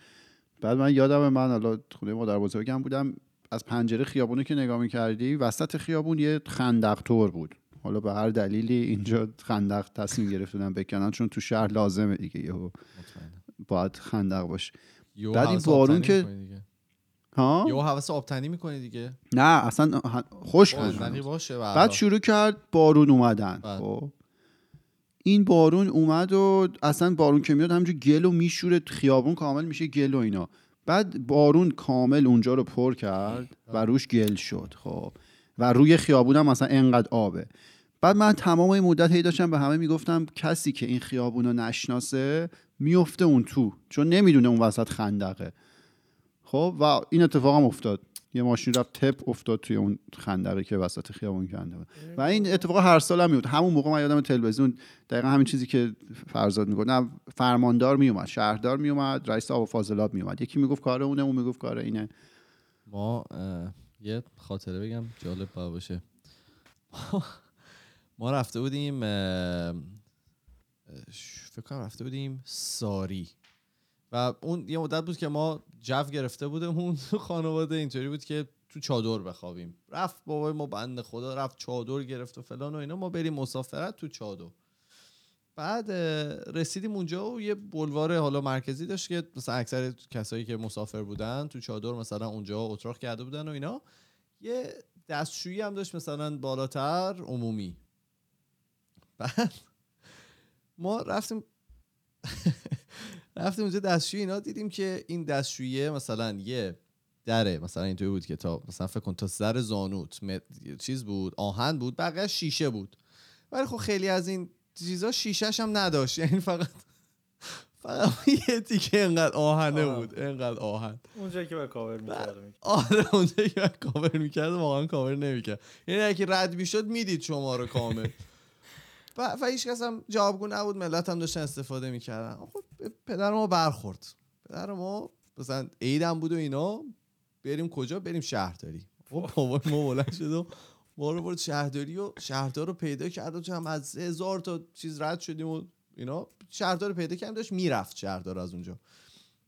بعد من یادم من حالا خونه مادر بزرگم بودم از پنجره خیابونو که نگاه می‌کردی وسط خیابون یه خندق تور بود حالا به هر دلیلی اینجا خندق تصمیم گرفتن بکنن چون تو شهر لازمه دیگه یهو. باید خندق باشه بعد این بارون که-. ها یهو حوس آبتنی می‌کنی دیگه نه اصلا خوش باشه بعد. شروع کرد بارون اومدن. خب این بارون اومد و اصلا بارون که میاد همینجور گل و میشوره خیابون کامل میشه گل و اینا. بعد بارون کامل اونجا رو پر کرد و روش گل شد خب. و روی خیابون هم مثلا انقدر آبه. بعد من تمام این مدت هی داشتم به همه می‌گفتم کسی که این خیابون رو نشناسه میفته اون تو چون نمی‌دونه اون وسط خندقه. خب و این اتفاق هم افتاد. یه ماشین رفت تپ افتاد توی اون خندقی که وسط خیابون کنده بود. و این اتفاق هر سال هم میاد همون موقع من یادم تلویزیون دقیقا همین چیزی که فرزاد می‌گفت نه فرماندار میومد شهردار میومد رئیس آب و فاضلاب میومد یکی می‌گفت کار اونه اون می‌گفت کار اینه. ما یه خاطره بگم جالب باشه. ما رفته بودیم فکر کنم رفته بودیم ساری. و اون یه مدت بود که ما جو گرفته بودمون تو خانواده اینطوری بود که تو چادر بخوابیم. رفت بابای ما بند خدا رفت چادر گرفت و فلان و اینا. ما بریم مسافرت تو چادر. بعد رسیدیم اونجا و یه بلوار حالا مرکزی داشت که مثلا اکثر کسایی که مسافر بودن تو چادر مثلا اونجا اتراق کرده بودن و اینا. یه دستشویی هم داشت مثلا بالاتر عمومی. بعد ما رفتیم رفتیم اونجا دستشویی اینا دیدیم که این دستشویی مثلا یه دره مثلا اینطوری بود که تا مثلا فکر کن تا سر زانوت چیز بود آهن بود بقیه شیشه بود. ولی خب خیلی از این چیزا شیشهش هم نداشت. یعنی فقط فقط یه تیکه انقدر آهنه آه. بود انقدر آهن. اونجا که به کاور می‌کردم. آره اونجا که من کاور می‌کرد واقعا کاور نمی‌کرد یعنی اگه رد می‌شد می‌دید شما رو کامل. و, و هیچ کس هم جوابگو نبود ملت هم داشتن استفاده می‌کردن. خب پدر ما برخورد. پدر ما مثلا عیدم بود و اینا بریم کجا؟ بریم شهرداری. خب بابا ما بلند شد و ما رو برد شهرداری و شهردار رو پیدا کرد و چه از هزار تا چیز رد شدیم و اینا. شهردار رو پیدا کردیم داشت می‌رفت شهردار از اونجا.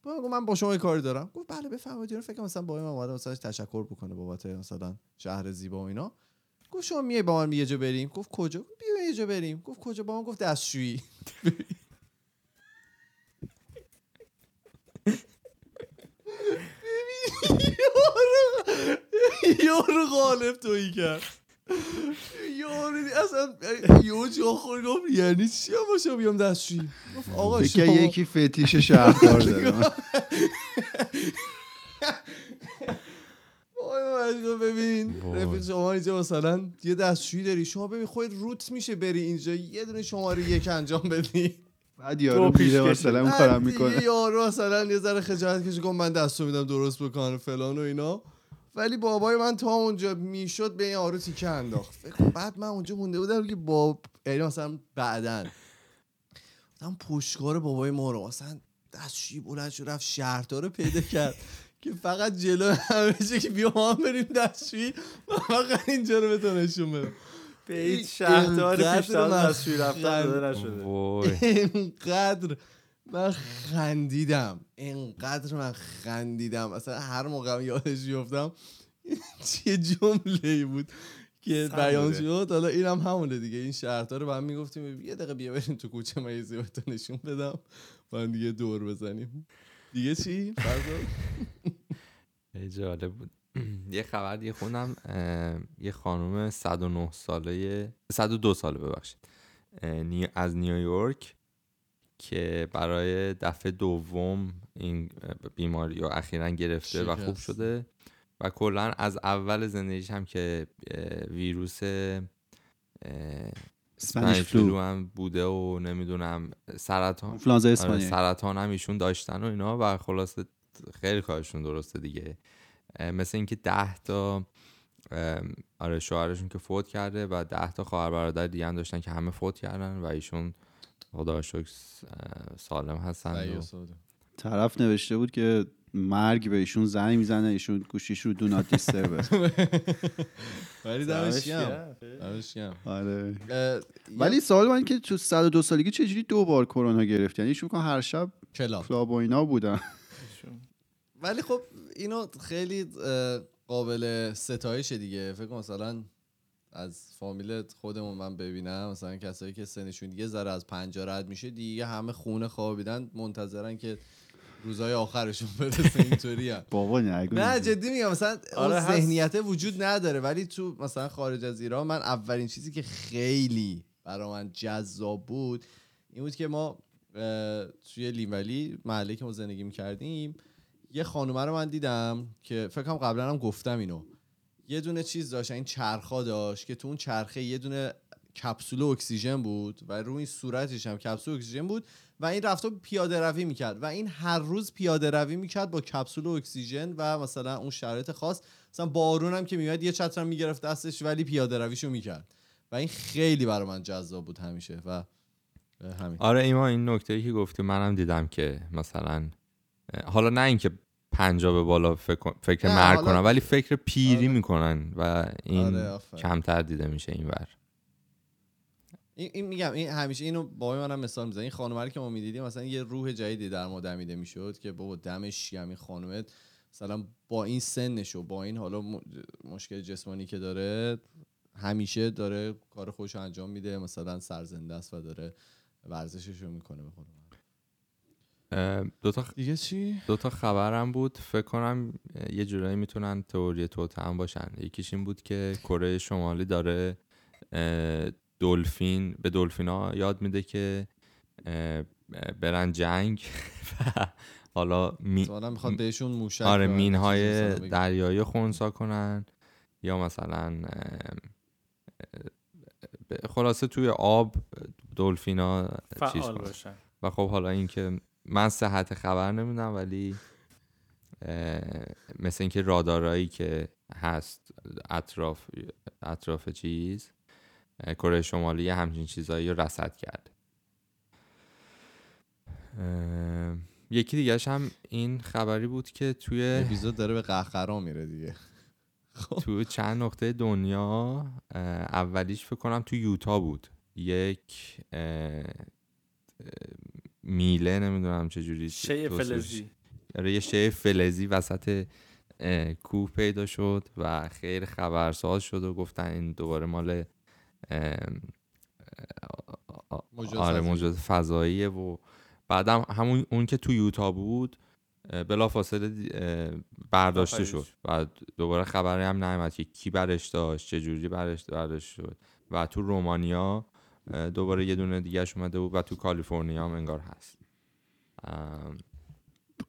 گفت من با شما یه کاری دارم. گفت بله بفرمایید. فکر کنم مثلا با من اومده مثلا تشکر بکنه بابت مثلا شهر زیبا و اینا. گفت شما میای با من یه جا بریم. گفت کجا؟ بیا یه جا بریم. گفت کجا؟ با من گفت دستشویی. یارو غالب تویی کرد. یارو اصلا یه جا خور گفت؟ یعنی چی هم باشه بیام دستشویی؟ گفت آقا شما یکی فتیش شهردار داره. وای ببین. رفیق شما اینجا مثلا یه دستشویی داری. شما ببین خودت روت میشه بری اینجا. یه دونه شماره یک انجام بدی. بعد یارو میره. مثلا اون کارم می‌کنه. یارو مثلا یه ذره خجالت کشید گفت من دستو میدم درست بکنه فلان و اینا. ولی بابای من تا اونجا می‌شد به این یارو تیکه انداخت. بعد من اونجا مونده بودم که با یعنی مثلا بعدن مثلا پشتکار بابای ما رو مثلا دستشویی بلند شد رفت شهردار رو پیدا کرد. که فقط جلو همه که بیا ما هم بریم دستشویی. و فقط اینجا رو بهتون نشون بدم. به هیچ شهردار پیشنهاد من دستشویی رفتن داده نشده. وای. اینقدر من خندیدم. اینقدر من خندیدم. اصلا هر موقع هم یادش بیفتم. چه جمله ای بود که بیان. شد. حالا اینم همونه دیگه. این شهردار رو با هم می‌گفتیم یه دقیقه بیا بریم تو کوچه من یه نشون بدم. با هم دیگه دور بزنیم. دیگه چی؟ جالب بود یه خبر دیگه خوندم یه خانم 109 ساله 102 ساله ببخشید از نیویورک که برای دفعه دوم این بیماری رو اخیرا گرفته و خوب. شده و کلا از اول زندگیش هم که ویروس Spanish flu. flu هم بوده و نمی‌دونم سرطان. آنفلانزا آره اسپانیایی. سرطان هم ایشون داشتن و اینا و خلاصه خیلی کارشون درسته دیگه. مثل اینکه ده تا آره شوهرشون که فوت کرده و ده تا خواهر برادر دیگه هم داشتن که همه فوت کردن و ایشون خدا شکر سالم هستن و. طرف نوشته بود که مرگ به ایشون زنگ می‌زنه ایشون گوشیش رو دو نات دیستربه ولی دمش آره. ولی سوال من که تو 102 سالگی چجوری دو بار کرونا گرفت یعنی ایشون هر شب کلاب. و اینا بودن. ولی خب اینو خیلی قابل ستایشه دیگه. فکر کنم مثلا از فامیل خودمون من ببینم مثلا کسایی که سنشون یه ذره از پنجاه رد میشه دیگه همه خونه خوابیدن منتظرن که روزای آخرشون برسه اینطوری هم. بابا نه جدی میگم مثلا آره، اون هست. ذهنیت وجود نداره ولی تو مثلا خارج از ایران من اولین چیزی که خیلی برا من جذاب بود این بود که ما توی لیمولی محله که ما زندگی می‌کردیم یه خانومه رو من دیدم که فکر کنم قبلا هم گفتم اینو یه دونه چیز داشت این چرخا داشت که تو اون چرخه یه دونه کپسول اکسیژن بود و روی این صورتش هم کپسول اکسیژن بود و این رفته پیاده روی می‌کرد و این هر روز پیاده روی می‌کرد با کپسول اکسیژن و مثلا اون شرایط خاص مثلا بارون هم که میاد یه چتر هم می‌گرفت دستش ولی پیاده رویشو می‌کرد و این خیلی برای من جذاب بود همیشه و همین آره ایما این نکته ای که گفتی منم دیدم که مثلا حالا نه اینکه پنجا به بالا فکر, فکر مرگ کنن ولی فکر پیری آره. می‌کنن و این آره،. کمتر دیده میشه این ور این, این میگم این همیشه اینو بابای منم مثال می‌زنه. این خانومه رو که ما می‌دیدیم مثلا یه روح جدیدی در ما دمیده می‌شد که بابا دمش گرم. این خانومه مثلا با این سنش و با این حالا مشکل جسمانی که داره همیشه داره کار خودش رو انجام میده. مثلا سرزنده است و داره ورزشش رو می‌کنه به. اه، دو تا دیگه چی؟ دو تا خبرم بود. فکر کنم یه جورایی می‌تونن تئوری توته هم باشن. یکیش این بود که کره شمالی داره دلفین به دلفینا یاد میده که برن جنگ و حالا می... می‌خواد بهشون موشک آره مینهای. دریایی خونسا کنن یا مثلا خلاصه توی آب دلفینا چیز باشن و خب حالا اینکه من صحت خبر نمی‌دونم ولی مثل اینکه رادارایی که هست اطراف اطراف چیز کره شمالی همچین چیزایی رو رصد کرده. یکی دیگهش هم این خبری بود که توی اپیزود داره به قهقرا میره دیگه. تو چند نقطه دنیا اولیش فکر کنم تو یوتا بود. یک میله نمی‌دونم چجوری شی فلزی. آره یه شی فلزی وسط کوه پیدا شد و خیلی خبرساز شد و گفتن این دوباره مال موجود آره فضایی. موجود فضاییه و بعدم همون اون که تو یوتا بود بلا فاصله برداشته. شد. و دوباره خبری هم نیامد که کی برش داشت چه جوری برش برداشت شد. و تو رومانیا دوباره یه دونه دیگهش اومده بود و تو کالیفرنیا هم انگار هست.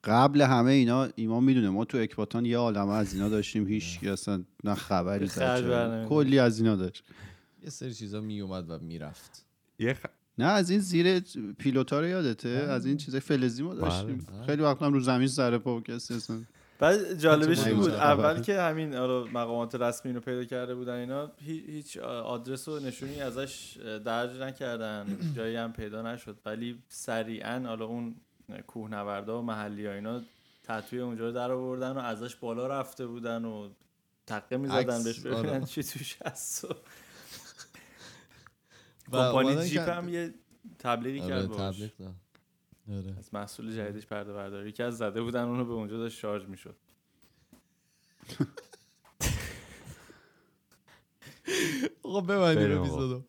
قبل همه اینا ایمان می‌دونه ما تو اکباتان یه عالمه از اینا داشتیم. هیچ اصلا نه خبری. کلی از اینا داشت. یه سری چیزا میومد و می‌رفت. یه خ... نه از این زیر پیلوتا رو یادته؟ از این چیزای فلزی ما داشتیم. بله. خیلی وقت هم رو زمین سر پا کسی اصلا. بعد جالبش این بود اول که همین مقامات رسمی رو پیدا کرده بودن اینا هی- هیچ آدرس و نشونی ازش درج نکردن. جایی هم پیدا نشد. ولی سریعا حالا اون کوهنوردا و محلی ها اینا تطوی اونجا رو در آوردن و ازش بالا رفته بودن و تقه می‌زدن بهش ببینن آره. چی توش هست و کمپانی جیپ هم یه تبلیغی آره کرد باش تبلیغ داد. آره. از محصول جدیدش پرده برداری که از زده بودن اونو به اونجا داشت شارژ می‌شد. خب ببندیم آقا. اپیزودو.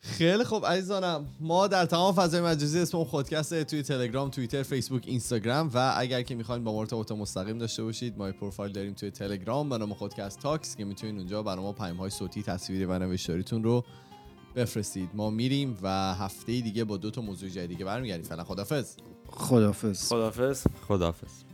خیلی خوب عزیزانم ما در تمام فضای مجازی اسممون خودکسته توی تلگرام توییتر فیسبوک اینستاگرام و اگر که می‌خواین با ما ارتباط مستقیم داشته باشید ما پروفایل داریم توی تلگرام به نام خودکست talks که می‌تونید اونجا برای ما پیام های صوتی تصویری و نوشتاریتون رو بفرستید. ما میریم و هفته دیگه با دو تا موضوع جدید دیگه برمیگردیم. فعلا خدافظ خدافظ خدافظ خداحافظ.